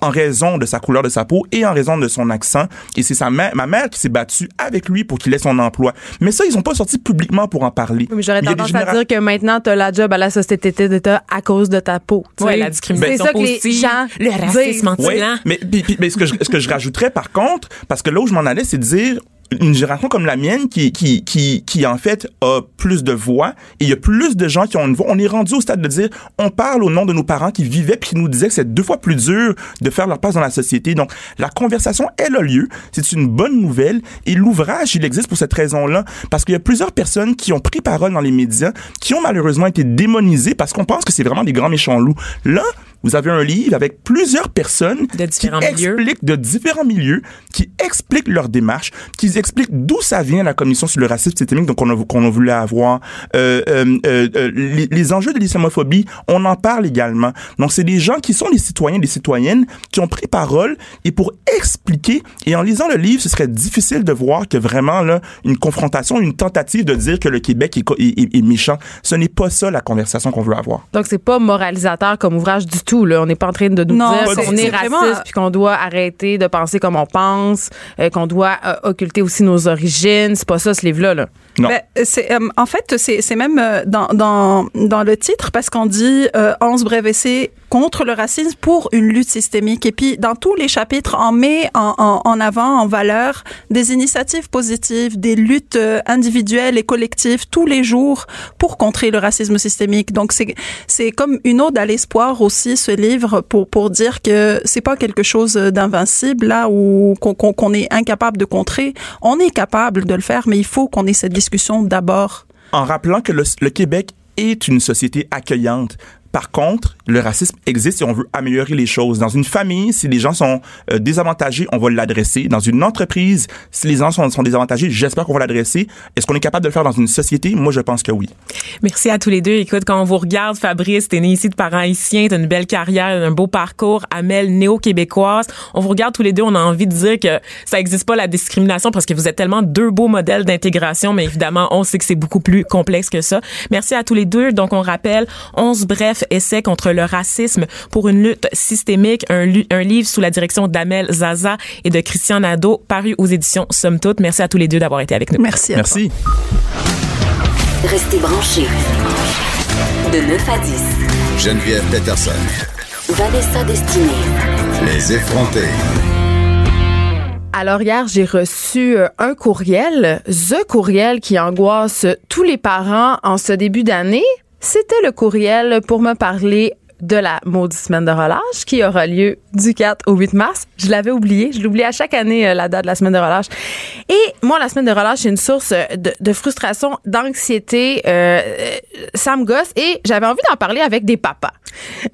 en raison de sa couleur de sa peau et en raison de son accent. Et c'est sa mère, ma mère qui s'est battue avec lui pour qu'il ait son emploi. Mais ça, ils ont pas sorti publiquement pour en parler. mais j'aurais tendance à dire que maintenant, tu as la job à la société d'État à cause de ta peau. Oui, la discrimination C'est ça que les gens le racisme oui, mais, mais, ce, que je, ce que je rajouterais par contre, parce que là où je m'en allais, c'est de dire une génération comme la mienne qui, qui, qui, qui en fait a plus de voix et il y a plus de gens qui ont une voix. On est rendu au stade de dire, on parle au nom de nos parents qui vivaient puis qui nous disaient que c'est deux fois plus dur de faire leur place dans la société. Donc, la conversation, elle a lieu. C'est une bonne nouvelle et l'ouvrage, il existe pour cette raison-là parce qu'il y a plusieurs personnes qui ont pris parole dans les médias qui ont malheureusement été démonisées parce qu'on pense que c'est vraiment des grands méchants loups. Là, vous avez un livre avec plusieurs personnes de différents qui milieux. expliquent de différents milieux, qui expliquent leur démarche, qui expliquent d'où ça vient la commission sur le racisme systémique donc on a, qu'on a voulu avoir. Euh, euh, euh, euh, les, les, enjeux de l'islamophobie, on en parle également. Donc c'est des gens qui sont des citoyens, des citoyennes qui ont pris parole et pour expliquer. Et en lisant le livre, ce serait difficile de voir que vraiment là une confrontation, une tentative de dire que le Québec est, est, est, est méchant. Ce n'est pas ça la conversation qu'on veut avoir. Donc c'est pas moralisateur comme ouvrage du tout. Là. On n'est pas en train de nous Non, dire qu'on est raciste Vraiment, puis qu'on doit arrêter de penser comme on pense, euh, qu'on doit euh, occulter aussi nos origines. C'est pas ça, ce livre-là. Là. Non. Ben, c'est, euh, en fait, c'est, c'est même euh, dans, dans, dans le titre parce qu'on dit euh, 11 brèves essais contre le racisme pour une lutte systémique. Et puis, dans tous les chapitres, on met en, en, en avant, en valeur, des initiatives positives, des luttes individuelles et collectives tous les jours pour contrer le racisme systémique. Donc, c'est, c'est comme une ode à l'espoir aussi, ce livre, pour, pour dire que c'est pas quelque chose d'invincible, là, où qu'on, est incapable de contrer. On est capable de le faire, mais il faut qu'on ait cette discussion d'abord. en rappelant que le Québec est une société accueillante. Par contre, le racisme existe et on veut améliorer les choses. Dans une famille, si les gens sont euh, désavantagés, on va l'adresser. Dans une entreprise, si les gens sont, désavantagés, j'espère qu'on va l'adresser. Est-ce qu'on est capable de le faire dans une société? Moi, je pense que oui. Merci à tous les deux. Écoute, quand on vous regarde, Fabrice, t'es né ici de parents haïtiens, t'as une belle carrière, un beau parcours. Amel, néo-québécoise. On vous regarde tous les deux, on a envie de dire que ça existe pas la discrimination parce que vous êtes tellement deux beaux modèles d'intégration, mais évidemment, on sait que c'est beaucoup plus complexe que ça. Merci à tous les deux. Donc, on rappelle 11 brefs essais contre le racisme pour une lutte systémique, un, livre sous la direction d'Amel Zaza et de Christian Nadeau, paru aux éditions Somme Toute. Merci à tous les deux d'avoir été avec nous. Merci à toi. Merci. Restez branchés. De 9 à 10. Geneviève Peterson. Vanessa Destinée. Les effrontés. Alors hier, j'ai reçu euh, un courriel, The courriel qui angoisse tous les parents en ce début d'année. C'était le courriel pour me parler de la maudite semaine de relâche qui aura lieu du 4 au 8 mars. Je l'avais oublié. Je l'oublie à chaque année, euh, la date de la semaine de relâche. Et moi, la semaine de relâche, c'est une source euh, de, de frustration, d'anxiété. Euh, euh, ça me gosse. Et j'avais envie d'en parler avec des papas. <laughs>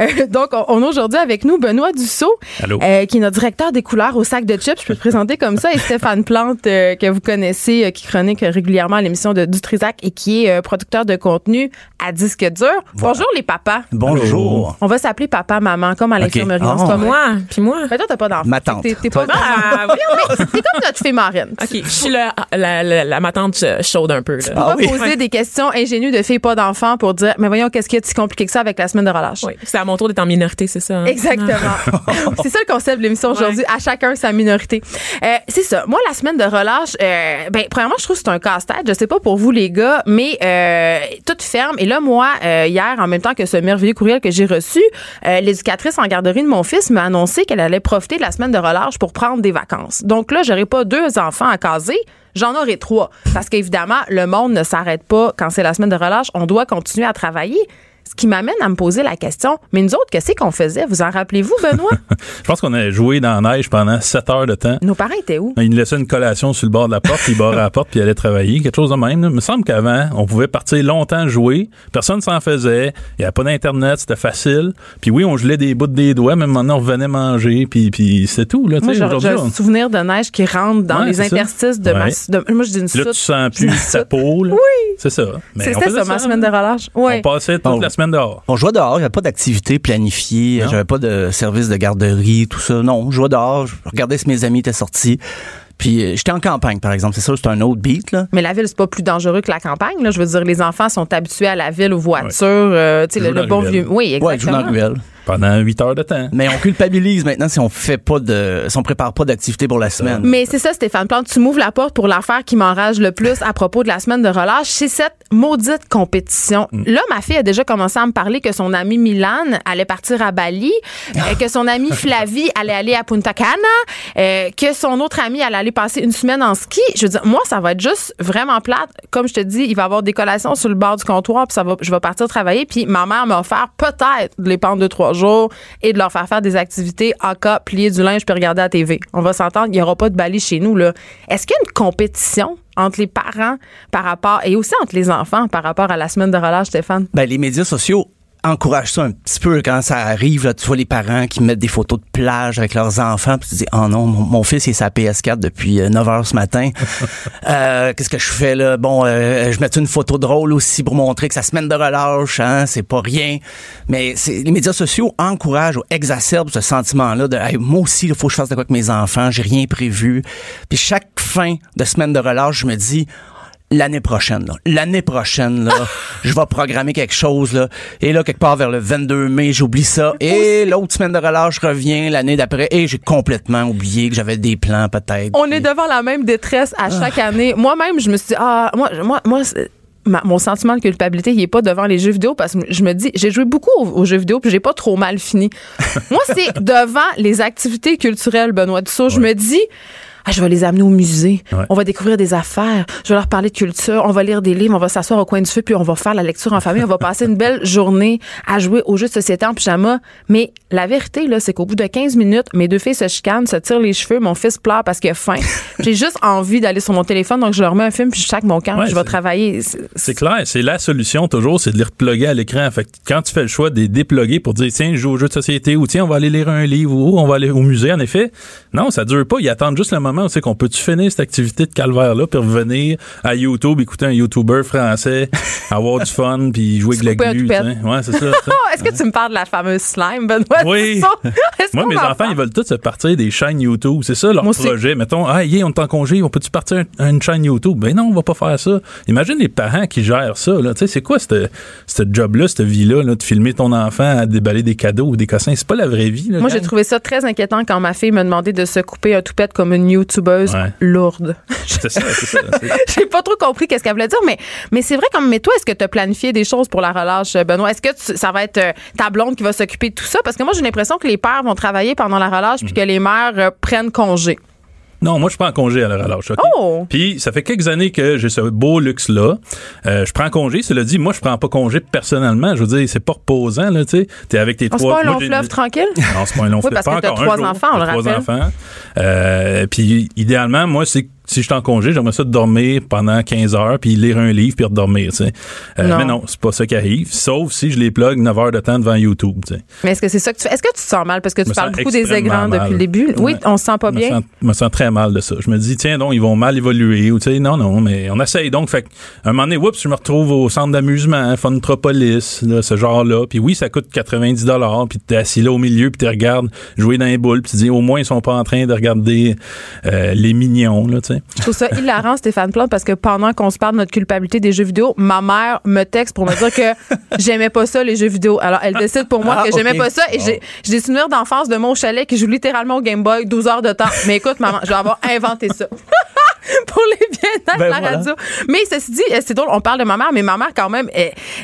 Euh, donc, on, on a aujourd'hui avec nous Benoît Dussault, Allô? euh, qui est notre directeur des couleurs au sac de chips. Je peux te présenter comme ça. Et Stéphane <laughs> Plante, euh, que vous connaissez, euh, qui chronique régulièrement à l'émission de Dutrisac et qui est euh, producteur de contenu à disque dur. Bonjour les papas. Bonjour. On va s'appeler papa, maman, comme à l'infirmerie. Ah. C'est pas moi. Moi, puis moi? Mais toi, t'as pas d'enfant. Ma tante. T'es, pas Ah, t'es comme notre fée marraine. <laughs> OK, je suis la, la, la, la ma tante chaude un peu. Là. On Ah va oui. poser des questions ingénues de filles pas d'enfants pour dire, mais voyons, qu'est-ce qu'il y a de si compliqué que ça avec la semaine de relâche? Oui, c'est à mon tour d'être en minorité, c'est ça? hein? Exactement. <laughs> c'est ça le concept de l'émission aujourd'hui. À chacun sa minorité. Euh, c'est ça. Moi, la semaine de relâche, euh, ben, premièrement, je trouve que c'est un casse-tête. Je sais pas pour vous, les gars, mais euh, tout ferme. Et là, moi, euh, hier, en même temps que ce merveilleux courriel que j'ai reçu, euh, l'éducatrice en garderie de mon fils m'a annoncé qu'elle allait profiter de la semaine de relâche pour prendre des vacances. Donc là, j'aurai pas deux enfants à caser. J'en aurai trois. Parce qu'évidemment, le monde ne s'arrête pas quand c'est la semaine de relâche. On doit continuer à travailler. Ce qui m'amène à me poser la question, mais nous autres, qu'est-ce qu'on faisait? Vous en rappelez-vous, Benoît? <laughs> Je pense qu'on a joué dans la neige pendant 7 heures de temps. Nos parents étaient où? Il nous laissait une collation sur le bord de la porte, puis il barrait la porte, puis il allait travailler. Quelque chose de même. là. Il me semble qu'avant, on pouvait partir longtemps jouer. Personne s'en faisait. Il n'y avait pas d'Internet, c'était facile. Puis oui, on gelait des bouts des doigts, mais maintenant, on revenait manger, puis, puis c'est tout. Là, tu Moi, j'ai un souvenir de neige qui rentre dans Ouais, les c'est ça. interstices de ma... Ouais. de- moi, je dis une là, tu sens plus ta peau. Là. Oui. C'est ça. C'était ça, ma semaine de relâche. Oui. On passait toute Bon. la semaine dehors. On jouait dehors, il n'y avait pas d'activité planifiée, j'avais pas de service de garderie, tout ça. Non, je jouais dehors, je regardais si mes amis étaient sortis. Puis euh, j'étais en campagne, par exemple. C'est ça, c'est un autre beat, là. Mais la ville, c'est pas plus dangereux que la campagne. Là. Je veux dire, les enfants sont habitués à la ville, aux voitures. euh, tu sais, Ils le, bon la vieux. Oui, Ouais, je joue dans exactement. la ruelle. Pendant 8 heures de temps. Mais on culpabilise maintenant si on fait pas de, si on prépare pas d'activité pour la semaine. Mais c'est ça, Stéphane Plante. Tu m'ouvres la porte pour l'affaire qui m'enrage le plus à propos de la semaine de relâche. C'est cette maudite compétition. Là, ma fille a déjà commencé à me parler que son amie Milan allait partir à Bali, euh, <laughs> que son amie Flavie allait aller à Punta Cana, euh, que son autre amie allait aller passer une semaine en ski. Je veux dire, moi, ça va être juste vraiment plate. Comme je te dis, il va y avoir des collations sur le bord du comptoir, puis ça va, je vais partir travailler. Puis ma mère m'a offert peut-être de les prendre deux, trois et de leur faire faire des activités en cas, plier du linge puis regarder la TV. On va s'entendre, il n'y aura pas de Bali chez nous. Est-ce qu'il y a une compétition entre les parents par rapport, et aussi entre les enfants par rapport à la semaine de relâche, Stéphane? Ben, les médias sociaux encouragent ça un petit peu quand ça arrive. Là, tu vois les parents qui mettent des photos de plage avec leurs enfants, puis tu te dis, oh non, mon, mon fils il est sa PS4 depuis euh, 9 heures ce matin. <laughs> Euh, Qu'est-ce que je fais là? Bon, euh, je mets une photo drôle aussi pour montrer que sa semaine de relâche, hein, c'est pas rien. Mais c'est- les médias sociaux encouragent ou exacerbent ce sentiment-là de Hey, moi aussi, il faut que je fasse de quoi avec mes enfants, j'ai rien prévu. Puis chaque fin de semaine de relâche, je me dis l'année prochaine, là. L'année prochaine, là, <laughs> je vais programmer quelque chose, là. Et là, quelque part vers le 22 mai, j'oublie ça. Et l'autre semaine de relâche, je reviens l'année d'après et j'ai complètement oublié que j'avais des plans, peut-être. On est devant la même détresse à chaque année. Moi-même, je me suis dit, ah, moi, moi, moi, ma- mon sentiment de culpabilité, il est pas devant les jeux vidéo parce que je me dis, j'ai joué beaucoup aux, aux jeux vidéo puis j'ai pas trop mal fini. <laughs> Moi, c'est devant les activités culturelles, Benoît Dussault. Je me dis, ah, je vais les amener au musée. Ouais. On va découvrir des affaires. Je vais leur parler de culture. On va lire des livres. On va s'asseoir au coin du feu puis on va faire la lecture en famille. On va passer une belle journée à jouer aux jeux de société en pyjama. Mais la vérité, là, c'est qu'au bout de 15 minutes, mes deux filles se chicanent, se tirent les cheveux. Mon fils pleure parce qu'il a faim. <laughs> J'ai juste envie d'aller sur mon téléphone. Donc, je leur mets un film puis je sac mon camp. Ouais, je vais travailler. C'est- C'est clair, c'est la solution toujours, c'est de les reploguer à l'écran. Fait que quand tu fais le choix de les déploguer pour dire tiens, je joue au jeu de société ou tiens, on va aller lire un livre ou on va aller au musée, en effet, non, ça dure pas. Ils attendent juste le moment où c'est qu'on peut-tu finir cette activité de calvaire-là puis revenir à YouTube, écouter un YouTuber français, <laughs> avoir du fun puis jouer avec la glu. Ouais, c'est ça. <laughs> Oh, est-ce que tu me parles de la fameuse slime, Benoît? Oui. <laughs> Moi, mes en enfants, ils veulent tous se partir des chaînes YouTube. C'est ça leur Moi aussi. projet. Mettons, ah, yeah, on est en congé, on peut-tu partir un- une chaîne YouTube? Ben non, on va pas faire ça. Imagine les parents qui gèrent ça. Tu sais, c'est quoi ce job-là, cette vie-là, là, de filmer ton enfant à déballer des cadeaux ou des cossins? C'est pas la vraie vie. Là, Moi, j'ai trouvé ça très inquiétant quand ma fille me demandait de se couper un toupette comme une YouTubeuse Ouais. lourde. C'est ça, c'est ça. <laughs> c'est- J'ai pas trop compris qu'est-ce qu'elle voulait dire, mais, mais c'est vrai comme, mais toi, est-ce que tu as planifié des choses pour la relâche, Benoît? Est-ce que tu- ça va être euh, ta blonde qui va s'occuper de tout ça? Parce que moi, j'ai l'impression que les pères vont travailler pendant la relâche puis que les mères euh, prennent congé. Non, moi, je prends congé à la relâche. OK? Oh! Puis, ça fait quelques années que j'ai ce beau luxe-là. Euh, je prends congé. Cela dit, moi, je prends pas congé personnellement. Je veux dire, c'est pas reposant, là, tu sais. T'es avec tes Oh, c'est trois... pas un long fleuve tranquille? <laughs> Non, c'est pas un long Oui, fleuve. parce que t'as trois enfants, on le trois rappelle. enfants. Euh, puis idéalement, moi, c'est si je suis en congé, j'aimerais ça de dormir pendant 15 heures, puis lire un livre, puis redormir, tu sais. Euh, Non. Mais non, c'est pas ça qui arrive, sauf si je les plug 9 heures de temps devant YouTube, tu sais. Mais est-ce que c'est ça que tu fais? Est-ce que tu te sens mal? Parce que tu me parles beaucoup des écrans mal. depuis le début. Oui, Ouais. on se sent pas Je bien? sens, me sens très mal de ça. Je me dis, tiens, donc, ils vont mal évoluer. Ou, tu sais, non, non, mais on essaye donc. Fait un moment donné, oups, je me retrouve au centre d'amusement, hein, Funtropolis, là, ce genre-là. Puis oui, ça coûte 90 Puis t'es assis là au milieu, puis tu regardes jouer dans les boules. Puis tu dis, au moins, ils sont pas en train de regarder euh, les mignons, là, tu sais. Je trouve ça hilarant, Stéphane Plante, parce que pendant qu'on se parle de notre culpabilité des jeux vidéo, ma mère me texte pour me dire que <laughs> j'aimais pas ça, les jeux vidéo. Alors, elle décide pour moi Ah, que j'aimais pas ça et j'ai j'ai des souvenirs d'enfance de mon chalet qui joue littéralement au Game Boy 12 heures de temps. Mais écoute, maman, je vais avoir inventé ça. <laughs> <laughs> pour les bien-être Ben la voilà. radio. Mais ceci dit, euh, c'est drôle, on parle de ma mère, mais ma mère, quand même,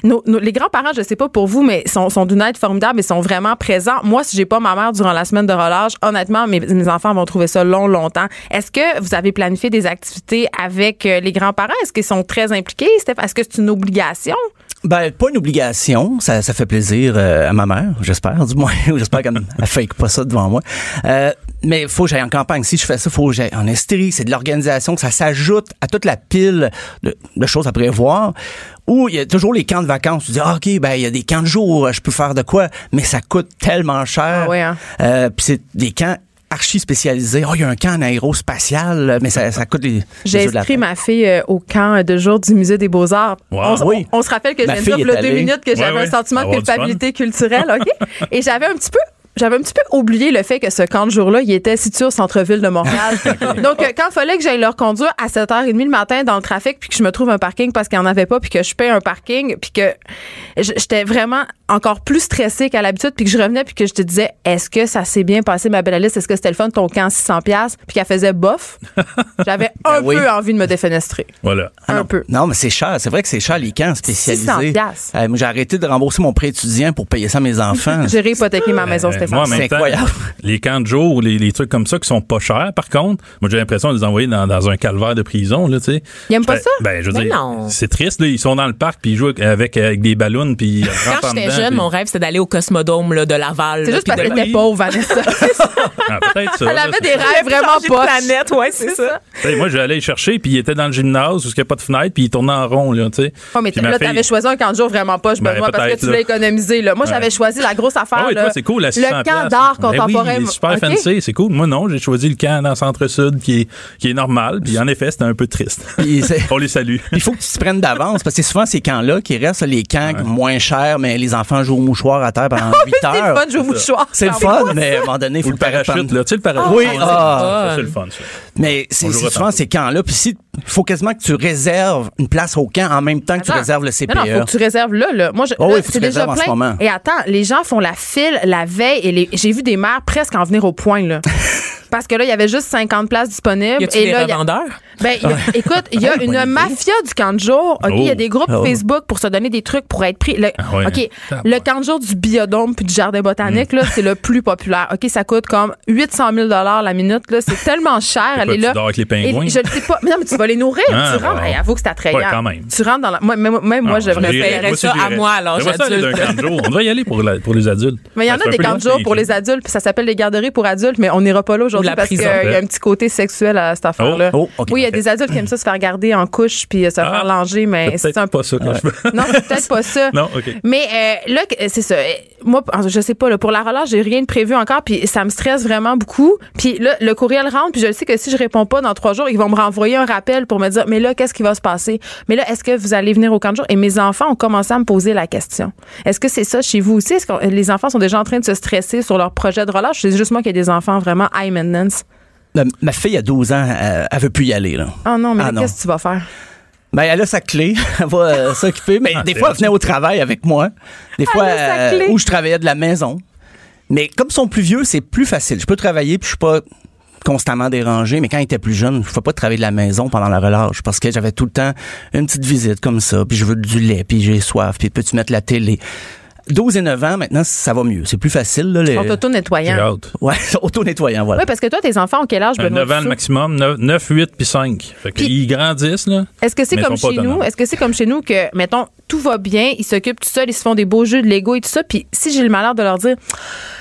nos- nos- les grands-parents, je sais pas pour vous, mais sont, sont d'une aide formidable et sont vraiment présents. Moi, si j'ai pas ma mère durant la semaine de relâche, honnêtement, mes, mes enfants vont trouver ça long, longtemps. Est-ce que vous avez planifié des activités avec euh, les grands-parents? Est-ce qu'ils sont très impliqués, Steph? Est-ce que c'est une obligation? Ben, pas une obligation. Ça, ça fait plaisir euh, à ma mère, j'espère, du moins. <laughs> j'espère qu'elle ne fake pas ça devant moi. Euh, mais il faut que j'aille en campagne. Si je fais ça, il faut que j'aille en Estrie. C'est de l'organisation. Ça s'ajoute à toute la pile de, de choses à prévoir. Ou il y a toujours les camps de vacances. Tu dis, ah, OK, ben, il y a des camps de jour. Je peux faire de quoi? Mais ça coûte tellement cher. Ah ouais, hein? Euh, Puis c'est des camps archi spécialisés. Oh, il y a un camp en aérospatial, mais ça, ça coûte les... J'ai inscrit ma fille euh, au camp de jour du musée des Beaux-Arts. Wow. On, s- Oui. on se rappelle que Ma je viens de fille dire, est là, deux minutes, que Ouais, j'avais ouais. un sentiment de culpabilité culturelle, OK? Et j'avais un petit peu j'avais un petit peu oublié le fait que ce camp de jour-là, il était situé au centre-ville de Montréal. <laughs> Donc, euh, quand il fallait que j'aille leur conduire à 7h30 le matin dans le trafic, puis que je me trouve un parking parce qu'il n'y en avait pas, puis que je paie un parking, puis que j'étais vraiment encore plus stressée qu'à l'habitude, puis que je revenais, puis que je te disais, est-ce que ça s'est bien passé, ma belle Alice? Est-ce que c'était le fun, ton camp 600$? piastres? Puis qu'elle faisait bof. <laughs> J'avais un Ben oui. peu envie de me défenestrer. Voilà. Ah un non. peu. Non, mais c'est cher. C'est vrai que c'est cher, les camps 600 spécialisés. piastres. Euh, moi, j'ai arrêté de rembourser mon prêt étudiant pour payer ça à mes <laughs> enfants. J'ai réhypothéqué ma maison. Moi, en C'est même temps, incroyable. <laughs> les camps de jour, les, les trucs comme ça qui sont pas chers, par contre, moi, j'ai l'impression de les envoyer dans, dans un calvaire de prison, là, tu sais. Ils aiment pas ça? Ben, je veux Ben dire, non. c'est triste, là. Ils sont dans le parc, puis ils jouent avec, avec des ballons, puis ils Quand j'étais dedans, jeune, mon rêve, c'était d'aller au Cosmodome là, de Laval. C'est là, juste parce de- qu'elle était pauvre, Vanessa. <laughs> Ah, peut-être ça. Elle là, avait des rêves vraiment pas. planète, ouais, c'est ça. Moi, j'allais le chercher, puis il était dans le gymnase, où il n'y a pas de fenêtre, puis il tournait en rond, là, tu sais. Oh, mais là, t'avais choisi un camp de jour vraiment pas, je Ben, parce que tu là. l'as économisé. Là. Moi, j'avais choisi la grosse affaire. Ah toi, c'est cool, la 600 Le camp d'art Ben oui, contemporain. il est super fancy, c'est cool. Moi, non, j'ai choisi le camp dans le centre-sud, qui est, qui est normal, puis en effet, c'était un peu triste. <laughs> On les salue. Il faut que tu te prennes d'avance parce que c'est souvent ces camps-là qui restent, les camps moins chers, mais les enfants jouent au mouchoir à terre pendant <laughs> 8 C'est le heures. fun de jouer au mouchoir. C'est le fun, mais à un moment donné, il faut Ou le parachute, là. Tu sais, le parachute. Oui, ah. sait. Ça, c'est le fun, ça. Mais c'est souvent ces camps-là. Puis si Il faut quasiment que tu réserves une place au camp en même temps que tu réserves le CPE. Non, non, faut que tu réserves là, là. Moi, je, Oh là, oui, faut que c'est tu déjà réserves en ce plein. moment. Et attends, les gens font la file la veille et j'ai vu des mères presque en venir au point, là. <laughs> Parce que là, il y avait juste 50 places disponibles. Y et des là, il y a- revendeurs? Ben, il y a- écoute, il y a <laughs> une idée. mafia du camp de jour. OK, il y a Oh. des groupes Oh. Facebook pour se donner des trucs pour être pris. Le- Ah ouais. OK, le camp de jour du biodôme puis du jardin botanique, Mm. là, c'est le plus populaire. OK, ça coûte comme 800 000 la minute, là. C'est tellement cher. Elle est tu là. dors avec les pingouins? Et je ne sais pas. Mais non, mais tu vas les nourrir. Ah, tu rentres. wow. Hey, avoue que c'est attrayant. Ouais, quand même. Tu rentres dans la. Moi, même, même moi, Ah, j'aimerais j'irais- paierais moi ça à moi, à l'âge adulte. On devrait y aller pour, les adultes. Mais il y en a des camps de jour pour les adultes, puis ça s'appelle les garderies pour adultes, mais on n'ira pas là aujourd'hui Parce qu'il y a un petit côté sexuel à cette affaire-là. Oh, oui, il y a des adultes qui aiment ça se faire garder en couche puis euh, se faire Ah, langer, mais C'est un peut-être pas ça que je veux. Non, c'est peut-être pas ça. <laughs> Non, OK. Mais euh, là, c'est ça. Euh, Moi, je sais pas, là, pour la relâche, j'ai rien de prévu encore, puis ça me stresse vraiment beaucoup. Puis là, le courriel rentre, puis je sais que si je réponds pas dans trois jours, ils vont me renvoyer un rappel pour me dire, mais là, qu'est-ce qui va se passer? Mais là, est-ce que vous allez venir au camp de jour? Et mes enfants ont commencé à me poser la question. Est-ce que c'est ça chez vous aussi? Est-ce que les enfants sont déjà en train de se stresser sur leur projet de relâche? C'est juste moi qui ai des enfants vraiment high maintenance. Ma, ma fille a 12 ans, euh, elle veut plus y aller. Là. Oh non, mais Ah qu'est-ce que tu vas faire? Ben, elle a sa clé, <laughs> elle va euh, s'occuper. Mais Ah, des fois, elle venait au travail avec moi. Des fois, a sa euh, où je travaillais de la maison. Mais comme ils sont plus vieux, c'est plus facile. Je peux travailler, puis je suis pas constamment dérangé. Mais quand ils étaient plus jeunes, je ne pouvais pas travailler de la maison pendant la relâche parce que j'avais tout le temps une petite visite comme ça, puis je veux du lait, puis j'ai soif, puis peux-tu mettre la télé? 12 et 9 ans, maintenant, ça va mieux. C'est plus facile. Là, les... Ils sont auto-nettoyants. Ouais, <laughs> auto-nettoyant, voilà. Oui, parce que toi, tes enfants ont quel âge, Benoît? 9 ans le maximum, 9, 9 8 puis 5. Fait Puis- qu'ils grandissent, là. Est-ce que c'est ils comme chez nous? Est-ce que c'est comme chez nous que, mettons, tout va bien, ils s'occupent tout seuls, ils se font des beaux jeux de Lego et tout ça, puis si j'ai le malheur de leur dire,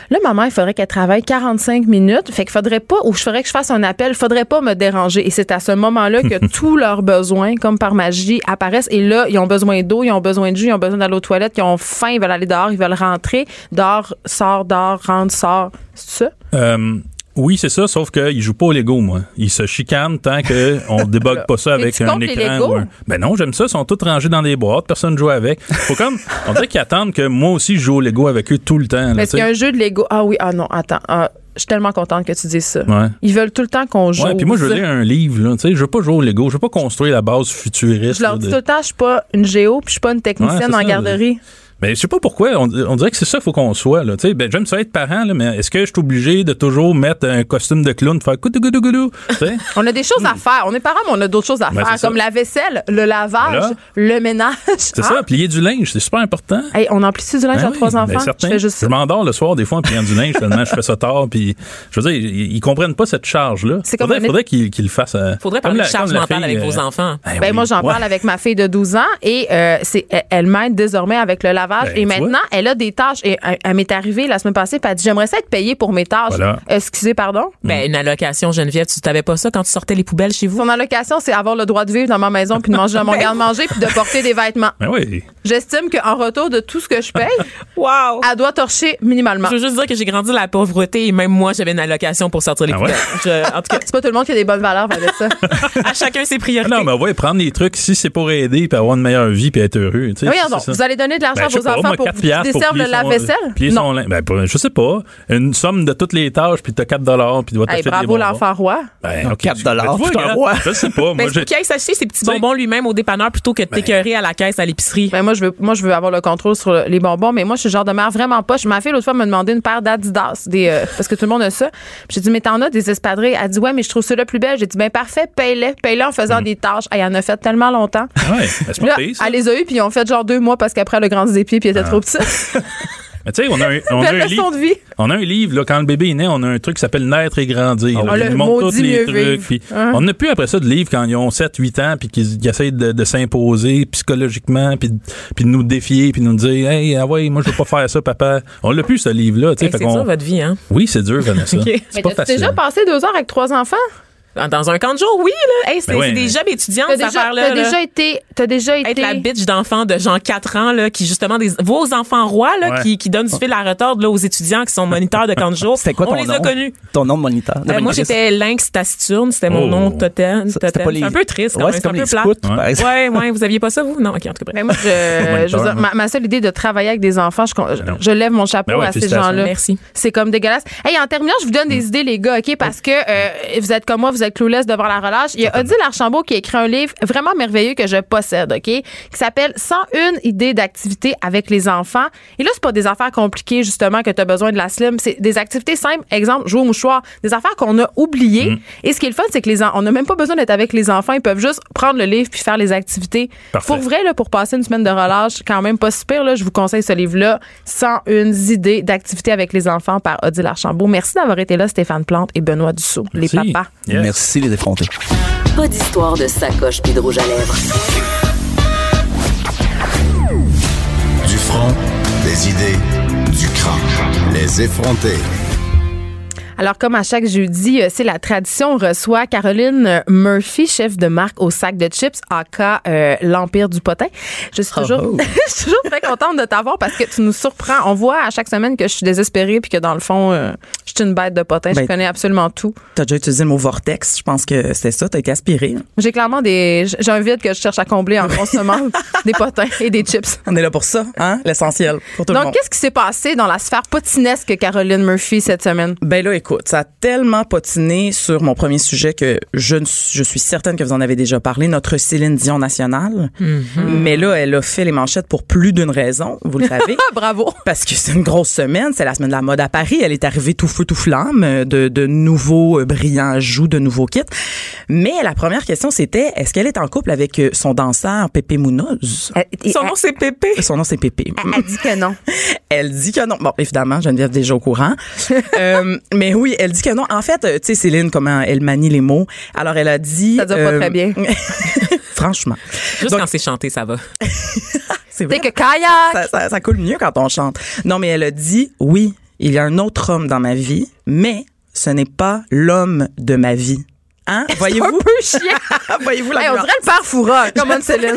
là, maman, il faudrait qu'elle travaille 45 minutes, fait qu'il faudrait pas, ou je ferais que je fasse un appel, faudrait pas me déranger. Et c'est à ce moment-là que <laughs> tous leurs besoins, comme par magie, apparaissent. Et là, ils ont besoin d'eau, ils ont besoin de jus, ils ont besoin d'aller aux toilettes, ils ont faim, ils veulent aller dehors, ils veulent rentrer. Dors, sors, dors, rentre, sort. C'est ça? Euh, oui, c'est ça, sauf qu'ils jouent pas au Lego, moi. Ils se chicanent tant qu'on <laughs> débogue pas ça avec un écran. Ou un- Ben non, j'aime ça. Ils sont tous rangés dans des boîtes. Personne ne joue avec. Faut comme, on dirait qu'ils attendent que moi aussi je joue au Lego avec eux tout le temps. est-ce qu'il y a un jeu de Lego? Ah oui, ah non, attends. Ah, je suis tellement contente que tu dises ça. Ouais. Ils veulent tout le temps qu'on joue. Ouais, puis moi, je veux lire un livre, là. Je veux pas jouer au Lego. Je veux pas construire la base futuriste. Je leur dis de- tout le temps, je suis pas une géo, puis je suis pas une technicienne en ça, garderie. Mais je sais pas pourquoi. On, on dirait que c'est ça qu'il faut qu'on soit. Là. Tu sais, Ben, j'aime ça être parent, là, mais est-ce que je suis obligé de toujours mettre un costume de clown, faire goudou? <laughs> On a des choses à faire. On est parents, mais on a d'autres choses à Ben, faire, comme la vaisselle, le lavage, Voilà. le ménage. C'est ça, plier du linge, c'est super important. Hey, on emplit-tu du linge Ben à oui, trois ben enfants? certain. je fais juste Je ça. m'endors le soir des fois en pliant du linge, tellement je fais ça tard. Puis, je veux dire, ils, ils comprennent pas cette charge-là. C'est comme faudrait, un- faudrait qu'ils qu'ils le fassent. euh, Faudrait parler la- de charge mentale fille, avec vos euh, enfants. ben Ben, oui, moi, j'en ouais. parle avec ma fille de 12 ans et euh, c'est, elle, elle m'aide désormais avec le lavage. Ben, et maintenant, elle a des tâches. Et elle, elle m'est arrivée la semaine passée, puis elle dit J'aimerais ça être payée pour mes tâches. Voilà. Excusez, pardon? Ben, une allocation, Geneviève, tu t'avais pas ça quand tu sortais les poubelles chez vous? Son allocation, c'est avoir le droit de vivre dans ma maison, puis de manger dans mon <laughs> garde-manger, puis de porter des vêtements. Ben oui. J'estime qu'en retour de tout ce que je paye, <laughs> Wow! elle doit torcher minimalement. Je veux juste dire que j'ai grandi dans la pauvreté et même moi, j'avais une allocation pour sortir les Ah ouais? poubelles. Je- en tout cas, <laughs> C'est pas tout le monde qui a des bonnes valeurs avec ça. à chacun ses Ah priorités. Non, mais ouais, prendre des trucs si c'est pour aider puis avoir une meilleure vie puis être heureux. Tu sais, Oui, ça. vous allez donner de l'argent Ben, à vos pas, enfants moi, pour quatre qu'ils desservent le lave-vaisselle? plier Non. son Ben, je sais pas. Une somme de toutes les tâches, puis t'as 4 dollars, puis tu dois Hey, t'acheter des bravo l'enfant roi. Ben, Non, ok, 4 tu- dollars, ben, un regarde, roi. Je sais pas. Moi, Ben, qu'il aille s'acheter ses petits bonbons lui-même au dépanneur plutôt que de t'écœurer à la caisse à l'épicerie. Ben moi je veux moi je veux avoir le contrôle sur le- les bonbons mais moi je suis le genre de mère vraiment pas. Je ma fille l'autre fois me demandé une paire d'Adidas des euh, parce que tout le monde a ça. J'ai dit mais t'en as des espadrilles? Elle dit ouais mais je trouve ceux-là plus belles. J'ai dit ben parfait paye-les paye-les en faisant des tâches. Elle en a fait tellement longtemps. Ouais, ben, Là, elle les a eu puis ils ont fait genre deux mois parce qu'après elle a grandi des pieds puis elle était Ah. trop petite. <laughs> Mais tu sais, on a un, on a un livre. de vie. On a un livre, là, quand le bébé est né, on a un truc qui s'appelle Naître et grandir. là, Ah, qui le montre tous les trucs. Hein? On n'a plus après ça de livres quand ils ont 7, 8 ans, puis qu'ils essayent de, de s'imposer psychologiquement, puis, de- puis de nous défier, puis de nous dire Hey, ah ouais, moi je veux pas faire ça, papa. On l'a plus ce livre-là. tu sais, Hey, fait c'est qu'on- dur, votre vie, hein? Oui, c'est dur, Vanessa. Ok. C'est pas t'as facile. déjà passé deux heures avec trois enfants? Dans un camp de jour, oui, là. Hey, c'est Ben ouais, c'est des mais- jobs étudiants, T'as cette déjà, affaire-là. t'as déjà été t'as déjà été être la bitch d'enfants de genre 4 ans là qui justement des vos enfants rois là Ouais. qui, qui donnent du fil à retordre là aux étudiants qui sont moniteurs de camp de jour. <laughs> C'était quoi On ton les nom? a connus. Ton nom de moniteur. de Euh, moi j'étais Lynx taciturne, c'était mon Oh. nom totem. Totem. pas les- C'est un peu triste quand Ouais, même, c'est un comme peu les plat. exemple. Ouais, ouais, vous aviez pas ça vous? Non, OK, en tout cas. Mais moi, je, <laughs> je veux dire, ma, ma seule idée de travailler avec des enfants, je, lève mon chapeau Ben ouais, à ces gens-là. Merci. C'est comme dégueulasse. Hey, en terminant, je vous donne des idées, les gars, OK? Parce que euh, vous êtes comme moi, vous êtes clouless devant la relâche. Il y a Odile Archambault qui a écrit un livre vraiment merveilleux que je possède, OK? Qui s'appelle 101 idées d'activité avec les enfants. Et là, c'est pas des affaires compliquées, justement, que tu as besoin de la slim. C'est des activités simples. Exemple, jouer au mouchoir. Des affaires qu'on a oubliées. Mm. Et ce qui est le fun, c'est que les on n'a même pas besoin d'être avec les enfants. Ils peuvent juste prendre le livre puis faire les activités. Parfait. Pour vrai, là, pour passer une semaine de relâche, quand même pas super, là, je vous conseille ce livre-là. 101 idées d'activité avec les enfants par Odile Archambault. Merci d'avoir été là, Stéphane Plante et Benoît Dussault, les papas. Merci les effrontés. Pas d'histoire de sacoche puis de rouge à lèvres. Du front, des idées, du crâne. Les effrontés. Alors, comme à chaque jeudi, euh, c'est la tradition. On reçoit Caroline Murphy, chef de marque au sac de chips, aka euh, l'Empire du potin. Je suis toujours, Oh, oh. <laughs> je suis toujours très contente de t'avoir parce que tu nous surprends. On voit à chaque semaine que je suis désespérée puis que dans le fond, euh, je suis une bête de potin. je Ben, connais absolument tout. T'as déjà utilisé le mot vortex. Je pense que c'était ça. T'as été aspiré. J'ai clairement des, j'ai un vide que je cherche à combler en consommant <laughs> des potins et des chips. On est là pour ça, hein? L'essentiel pour tout le Donc, monde. qu'est-ce qui s'est passé dans la sphère potinesque Caroline Murphy cette semaine? Ben là, écoute, ça a tellement patiné sur mon premier sujet que je, ne suis- je suis certaine que vous en avez déjà parlé, notre Céline Dion nationale. Mais là, elle a fait les manchettes pour plus d'une raison, vous le savez. Ah, <laughs> bravo! Parce que c'est une grosse semaine, c'est la semaine de la mode à Paris. Elle est arrivée tout feu tout flamme, euh, de, de nouveaux euh, brillants ajouts, de nouveaux kits. Mais la première question, c'était est-ce qu'elle est en couple avec euh, son danseur Pépé? Elle, Son nom, c'est Pépé. Son nom, c'est Pépé. elle- elle dit que non. <laughs> Elle dit que non. Bon, évidemment, Geneviève déjà au courant. <laughs> Euh, mais oui, elle dit que non. En fait, euh, tu sais, Céline, comment elle manie les mots. Alors, elle a dit... Ça dure pas très bien. <laughs> franchement. Juste Donc- quand c'est chanté, ça va. <laughs> C'est vrai. T'es que kayak! Ça, ça, ça coule mieux quand on chante. Non, mais elle a dit, oui, il y a un autre homme dans ma vie, mais ce n'est pas l'homme de ma vie. Hein? <laughs> un Voyez-vous? peu chiant. Voyez-vous la Hey, on dirait le père Foura. Comment Céline?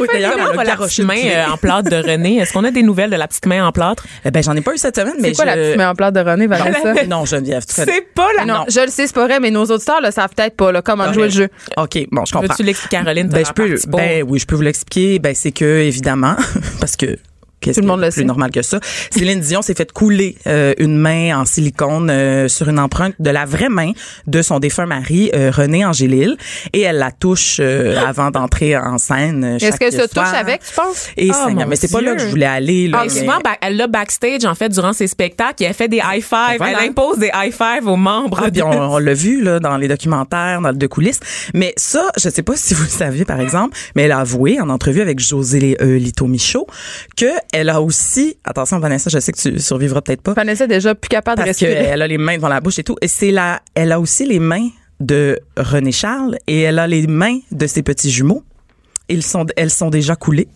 Oui, d'ailleurs, Comment elle va a la garoché petite main euh, en plâtre de René? Est-ce qu'on a des nouvelles de la petite main en plâtre? Eh Ben, j'en ai pas eu cette semaine, mais C'est quoi la petite main en plate de René, Vanessa? Non, Geneviève, tu connais. pas la... Non, je le sais, c'est pas vrai, mais nos auditeurs le savent peut-être pas, là, comment jouer le jeu. OK, bon, je comprends. Veux-tu l'expliquer, Caroline? Ben, je peux, la ben oui, je peux vous l'expliquer. Ben, c'est que, évidemment, <laughs> parce que qu'est-ce Tout le monde le plus sait. normal que ça? <laughs> Céline Dion s'est fait couler euh, une main en silicone euh, sur une empreinte de la vraie main de son défunt mari, euh, René Angélil, et elle la touche euh, avant d'entrer en scène. euh, Est-ce qu'elle se touche avec, tu penses? Et Oh, Seigneur, mais c'est pas là que je voulais aller. Là, Ah, mais- souvent, ba- elle l'a backstage, en fait, durant ses spectacles. Elle fait des high five. Ben voilà. Elle impose des high five aux membres. Ah, puis on, on l'a vu là dans les documentaires, dans le de coulisses. Mais ça, je sais pas <laughs> si vous le saviez par exemple, mais elle a avoué en entrevue avec José euh, Lito Michaud que elle a aussi, attention Vanessa, je sais que tu survivras peut-être pas, Vanessa est déjà plus capable de parce respirer. qu'elle a les mains devant la bouche et tout. Et c'est la, elle a aussi les mains de René Charles et elle a les mains de ses petits jumeaux. Ils sont, elles sont déjà coulées.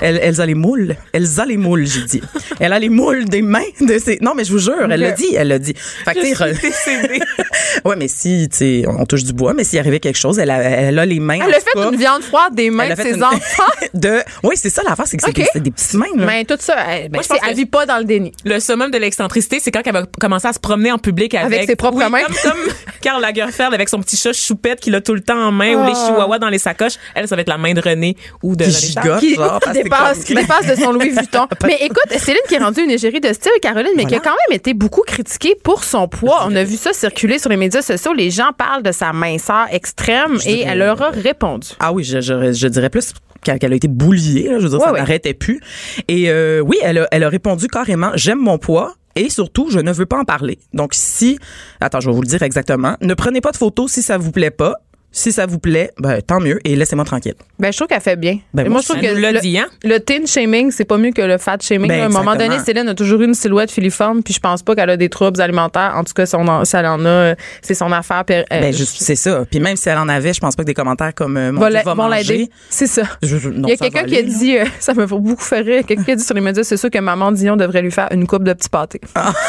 Elle, elles a les moules. Elles a les moules, j'ai dit. Elle a les moules des mains de ses. Non, mais je vous jure, elle l'a dit. Elle l'a dit. Fait que, <laughs> ouais, mais si, tu sais, on touche du bois, mais s'il arrivait quelque chose, elle a, elle a les mains. Elle a fait cas, une viande froide des mains elle de ses une- enfants. <laughs> de. Oui, c'est ça l'affaire, c'est que c'est des, des petites mains. Là. Mais tout ça, elle, ben, Moi, je pense c'est- elle que- vit pas dans le déni. Le summum de l'excentricité, c'est quand elle va commencer à se promener en public avec, Avec ses propres Oui, mains. Comme, comme <laughs> Karl Lagerfeld avec son petit chat choupette qu'il a tout le temps en main ou les Ah. chihuahuas dans les sacoches. Elle, ça va être la main de René ou de Qui René Charles. Qui, genre, dépasse, qui dépasse de son Louis Vuitton. <laughs> mais écoute, Céline qui est rendue une égérie de style, Caroline, mais qui a quand même été beaucoup critiquée pour son poids. On a vu ça circuler sur les médias sociaux. Les gens parlent de sa minceur extrême et elle leur a répondu. Ah oui, je, je, je dirais plus qu'elle qu'elle a été bouliée. Là, je veux dire, Ouais, ça ouais. n'arrêtait plus. Et euh, oui, elle a, elle a répondu carrément, j'aime mon poids. Et surtout, je ne veux pas en parler. Donc, si, attends, je vais vous le dire exactement. Ne prenez pas de photos si ça vous plaît pas. Si ça vous plaît, ben, tant mieux et laissez-moi tranquille. Ben, je trouve qu'elle fait bien. Ben, moi, je trouve que le, dit, hein? le teen shaming, c'est pas mieux que le fat shaming. Ben, à un moment donné. Céline a toujours eu une silhouette filiforme, puis je pense pas qu'elle a des troubles alimentaires. En tout cas, son, si elle en a, euh, c'est son affaire. Puis, euh, Ben, juste, c'est ça. Puis même si elle en avait, je pense pas que des commentaires comme euh, mon va Dieu, la- va vont manger. l'aider. C'est ça. Je- je- non, Il y a ça quelqu'un qui a dit, euh, <laughs> ça me fait beaucoup faire rire, quelqu'un qui a dit sur les médias sociaux que Maman Dion devrait lui faire une coupe de petits pâtés. Ah. <laughs>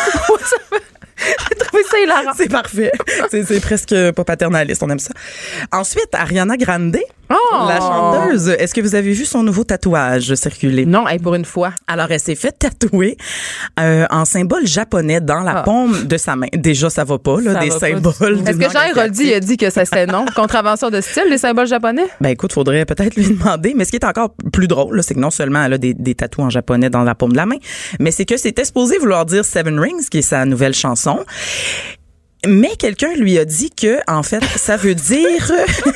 <laughs> J'ai trouvé ça hilarant. C'est parfait. c'est, c'est presque pas paternaliste, on aime ça. Ensuite, Ariana Grande, Oh! la chanteuse. Est-ce que vous avez vu son nouveau tatouage circuler? Non, hey, pour une fois. Alors, elle s'est fait tatouer euh, en symbole japonais dans la Ah. paume de sa main. Déjà, ça va pas, là, Ça des symboles. Est-ce que Jean Héroldi a dit que ça c'était non? <laughs> Contravention de style, les symboles japonais? Ben écoute, faudrait peut-être lui demander. Mais ce qui est encore plus drôle, c'est que non seulement elle a des, des tatous en japonais dans la paume de la main, mais c'est que c'était supposé vouloir dire Seven Rings, qui est sa nouvelle chanson. Mais quelqu'un lui a dit que, en fait, ça veut dire. <laughs>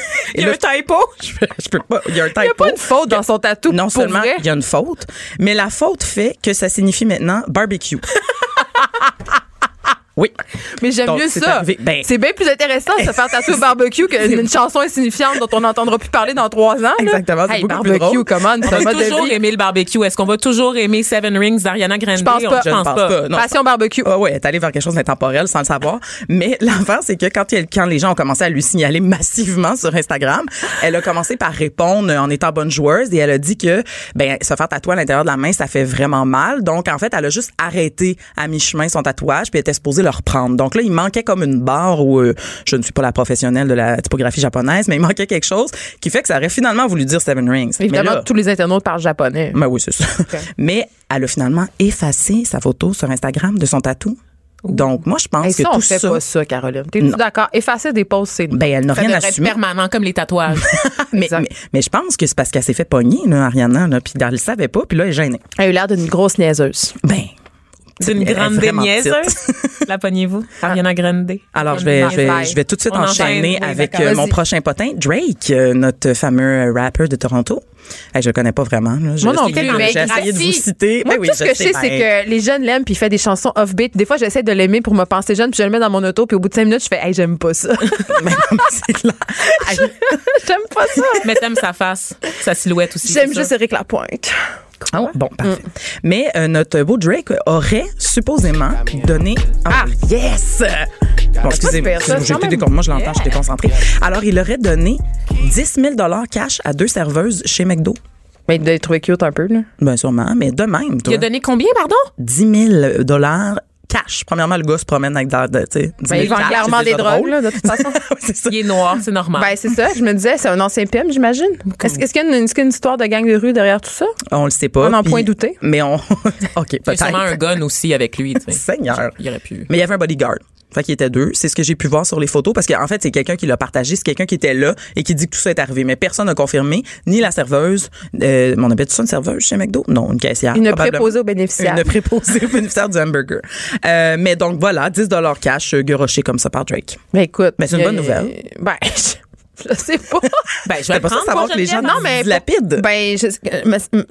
<laughs> Il y a un typo. <laughs> Je, je peux pas. Il y a un typo. Il n'y a pas une faute dans son tatou. Non pour seulement vrai. il y a une faute, mais la faute fait que ça signifie maintenant barbecue. Oui. Mais j'aime mieux ça. Ben- c'est bien plus intéressant de se faire tatouer au barbecue qu'une <laughs> chanson insignifiante dont on n'entendra plus parler dans trois ans. là. Exactement, c'est Hey, beaucoup plus barbecue, drôle. comment On va toujours aimer le barbecue. Est-ce qu'on va toujours aimer Seven Rings d'Ariana Grande? Je pense On- pas. Je pense pas. Non, Passion barbecue. Ah ouais, elle est allée vers quelque chose d'intemporel sans le savoir. Mais <laughs> l'affaire, c'est que quand, elle- quand les gens ont commencé à lui signaler massivement sur Instagram, elle a commencé par répondre en étant bonne joueuse et elle a dit que ben se faire tatouer à l'intérieur de la main, ça fait vraiment mal. Donc en fait, elle a juste arrêté à mi-chemin son tatouage puis elle était supposée le reprendre. Donc là, il manquait comme une barre où euh, je ne suis pas la professionnelle de la typographie japonaise, mais il manquait quelque chose qui fait que ça aurait finalement voulu dire Seven Rings. Mais Évidemment, là- tous les internautes parlent japonais. ben oui, c'est ça. Mais elle a finalement effacé sa photo sur Instagram de son tatou. Donc, moi, je pense Hey, que ça, on tout fait ça. pas ça, Caroline. Non. d'accord? Effacer des posts, c'est... Ben, elle n'a rien assumé. permanent comme les tatouages. <laughs> Mais, mais je pense que c'est parce qu'elle s'est fait pogner, là, Ariana, là, puis elle le savait pas, puis là, elle est gênée. Elle a eu l'air d'une grosse niaiseuse. Ben. C'est une grande niaiseuse. <laughs> La pognez-vous? Ariana Grande. Alors, je vais, je vais, je vais tout de suite enchaîner avec euh, mon prochain potin, Drake, euh, notre fameux rapper de Toronto. Hey, je le connais pas vraiment. Là. Je Moi non plus, J'ai essayé de vous citer. Moi, Ben oui, tout ce que je sais, c'est ben, que les jeunes l'aiment puis il fait des chansons off-beat. Des fois, j'essaie de l'aimer pour me penser jeune puis je le mets dans mon auto puis au bout de cinq minutes, je fais, hey, j'aime pas ça. <laughs> mais c'est clair. <laughs> j'aime pas ça. Mais t'aimes sa face, sa silhouette aussi. J'aime juste Eric Lapointe. Ah ouais? Bon, parfait. Mais euh, notre beau Drake aurait supposément donné. Ah, yes! Bon, excusez-moi, moi je l'entends, je suis déconcentrée. Alors, il aurait donné 10 000 cash à deux serveuses chez McDo. Mais il doit être trouvé cute un peu, là. Ben sûrement, mais de même, Il a donné combien, pardon? 10 000 dollars cash. Premièrement, le gars se promène avec de, de, tu sais, 10 Ben, 000 il vend cash, clairement c'est des drogues, drôle. là, de toute <laughs> façon. Ça. Il est noir, c'est normal. ben, c'est ça. Je me disais, c'est un ancien PM, j'imagine. Est-ce est-ce qu'il y a une, est-ce qu'il y a une histoire de gang de rue derrière tout ça? On le sait pas. On n'en puis- point douter. Mais on. <laughs> OK, il y a sûrement un peut-être. gun aussi avec lui. tu sais. Seigneur. Il aurait pu. Mais il y avait un bodyguard. Fait qu'il était deux. C'est ce que j'ai pu voir sur les photos parce qu'en fait, c'est quelqu'un qui l'a partagé. C'est quelqu'un qui était là et qui dit que tout ça est arrivé. Mais personne n'a confirmé, ni la serveuse. Euh, on appelle ça une serveuse chez McDo? Non, une caissière. Une préposée aux bénéficiaires. Une préposée aux bénéficiaires du hamburger. Euh, mais donc voilà, 10 cash euh, garoché comme ça par Drake. Ben, écoute. Mais c'est une bonne nouvelle. Ben, <laughs> je, je sais pas. Ben, je vais ça prendre savoir pour que les gens. Non, mais- dilapident? Ben, je, mais-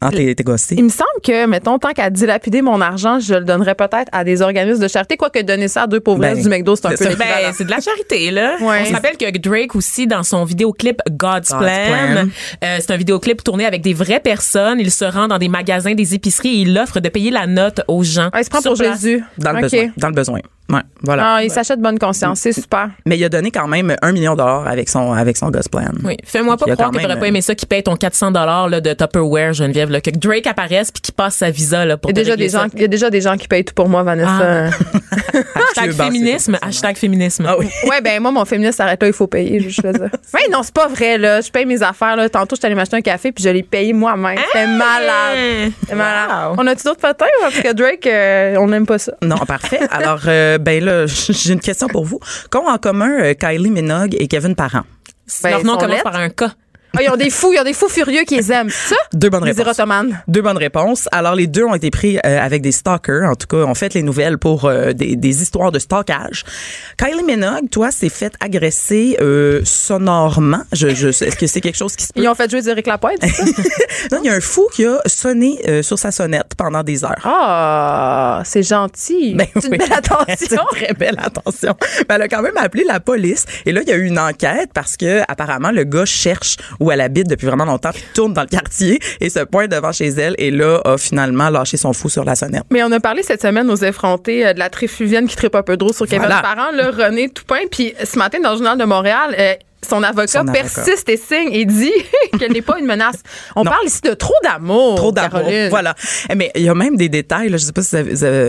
Ah, t'es t'es gossé. il me semble que, mettons, tant qu'à dilapider mon argent, je le donnerais peut-être à des organismes de charité. Quoique donner ça à deux pauvresses Ben, du McDo, c'est un c'est peu. Ben, c'est de la charité, là. Ouais. On se rappelle que Drake aussi, dans son vidéoclip God's, God's Plan, Plan. euh, c'est un vidéoclip tourné avec des vraies personnes. Il se rend dans des magasins, des épiceries et il offre de payer la note aux gens. Ah, il se prend Sur pour place. Jésus. Dans le besoin. Dans le besoin. Ouais, voilà. Ah, il s'achète bonne conscience. C'est super. Mais il a donné quand même un million de dollars avec son, avec son God's Plan. Oui. Fais-moi pas croire que t'aurais pas aimé ça qui paye ton 400 dollars de Tupperware, Geneviève, là, que Drake apparaisse puis qu'il passe sa visa là pour Il y, a déjà des ça. gens, il y a déjà des gens qui payent tout pour moi, Vanessa. Ah. <laughs> Hashtag féminisme, hashtag féminisme. Ah oui. Ouais, ben moi, mon féministe s'arrête là, il faut payer. Je fais ça. <laughs> Ouais, non, c'est pas vrai, là. Je paye mes affaires, là. Tantôt, je suis allée m'acheter un café, puis je l'ai payé moi-même. C'était malade. C'était malade. Wow. On a-tu d'autres potins? Parce que Drake, euh, on n'aime pas ça. Non, parfait. Alors, euh, ben là, <laughs> j'ai une question pour vous. Qu'ont en commun euh, Kylie Minogue et Kevin Parent? Ben, nom sont commence lettres. par un K. Ah, ils ont des fous, ils ont des fous furieux qui les aiment. Ça? Deux bonnes Les réponses. Deux bonnes réponses. Alors, les deux ont été pris euh, avec des stalkers. En tout cas, on fait les nouvelles pour euh, des, des histoires de stalkage. Kylie Minogue, toi, s'est fait agresser euh, sonorement. Je, je, Est-ce que c'est quelque chose qui se peut? Ils ont fait jouer d'Éric Lapointe, c'est ça? <laughs> Non, il y a un fou qui a sonné euh, sur sa sonnette pendant des heures. Ah, c'est gentil. <laughs> Ben c'est une oui. belle attention. <laughs> C'est une très belle attention. Mais elle a quand même appelé la police. Et là, il y a eu une enquête parce que apparemment le gars cherche où elle habite depuis vraiment longtemps, puis tourne dans le quartier et se pointe devant chez elle. Et là, a finalement lâché son fou sur la sonnette. Mais on a parlé cette semaine aux effrontés euh, de la tréfluvienne qui tripe un peu trop sur Kevin Voilà. Parent, là, René Toupin. Puis ce matin, dans le journal de Montréal, euh, son avocat Son avocat. persiste et signe et dit <laughs> qu'elle n'est pas une menace. On Non. parle ici de trop d'amour. Trop d'amour. Voilà. Eh, Mais il y a même des détails. Là, je sais pas si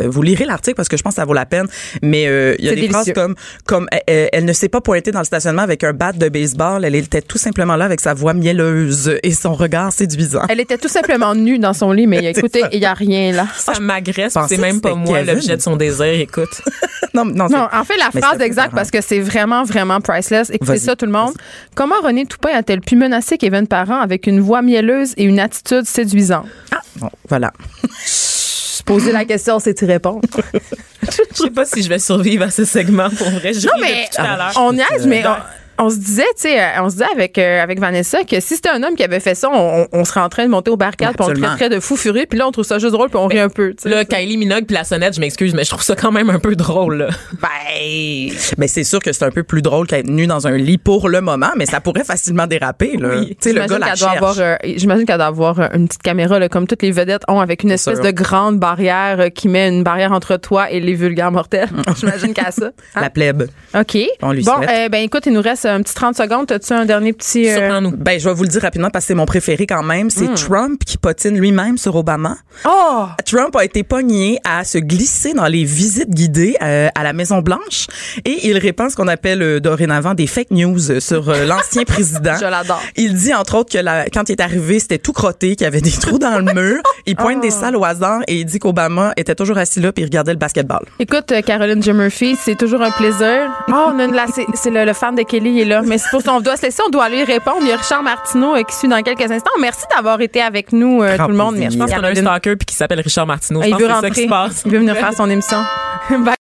vous, lirez l'article parce que je pense que ça vaut la peine. Mais euh, il y a des délicieux. phrases comme comme euh, euh, elle ne s'est pas pointée dans le stationnement avec un bat de baseball. Elle était tout simplement là avec sa voix mielleuse et son regard séduisant. Elle était tout simplement nue dans son lit, mais <laughs> écoutez, il n'y a rien là. <laughs> Ça m'agresse, pensais c'est même pas moi l'objet de son désir, écoute. non, non, Non, en fait, la phrase exacte, parce que c'est vraiment, vraiment priceless. Écoutez ça, tout le monde. Comment René Toupin a-t-elle pu menacer Kevin Parent avec une voix mielleuse et une attitude séduisante? Bon, voilà. Poser la question, c'est y répondre. Je sais pas si je vais survivre à ce segment pour vrai. Je Non, mais tout à on niaise, mais on, se disait, tu sais, euh, on se disait avec, euh, avec Vanessa que si c'était un homme qui avait fait ça, on, on serait en train de monter au barricade, puis on le traiterait de fou furieux, puis là, on trouve ça juste drôle, puis on rit un peu. tu sais. Là, Kylie Minogue puis la sonnette, je m'excuse, mais je trouve ça quand même un peu drôle. Là. Ben, mais c'est sûr que c'est un peu plus drôle qu'être nu dans un lit pour le moment, mais ça pourrait facilement déraper. Là. Oui. Tu sais, le J'imagine gars la qu'elle doit cherche. avoir, euh, J'imagine qu'elle doit avoir euh, une petite caméra, là, comme toutes les vedettes ont, avec une espèce sûr. de grande barrière euh, qui met une barrière entre toi et les vulgaires mortels. <laughs> J'imagine qu'elle a ça. Hein? La plèbe. OK. On lui bon, euh, ben écoute, il nous reste un petit 30 secondes. As-tu un dernier petit... euh, Surprends-nous. Ben, je vais vous le dire rapidement parce que c'est mon préféré quand même. C'est Trump qui potine lui-même sur Obama. Oh! Trump a été pogné à se glisser dans les visites guidées euh, à la Maison Blanche et il répand ce qu'on appelle euh, dorénavant des fake news euh, sur euh, <laughs> l'ancien président. Je l'adore. Il dit entre autres que la- quand il est arrivé, c'était tout crotté, qu'il y avait des trous dans le mur. Il <laughs> pointe des salles au hasard et il dit qu'Obama était toujours assis là puis il regardait le basketball. Écoute, euh, Caroline J. Murphy, c'est toujours un plaisir. Oh, on a une, là, c'est, c'est le, le fan de Kelly, il est là. Mais c'est pour ça, on doit se laisser, on doit aller répondre. Il y a Richard Martineau euh, qui suit dans quelques instants. Merci d'avoir été avec nous, euh, tout le monde. Merci. Je pense qu'on a un stalker puis qui s'appelle Richard Martineau. Ah, Je il pense veut que c'est ça qui rentrer. se passe. Il veut venir faire son émission. <laughs> Bye.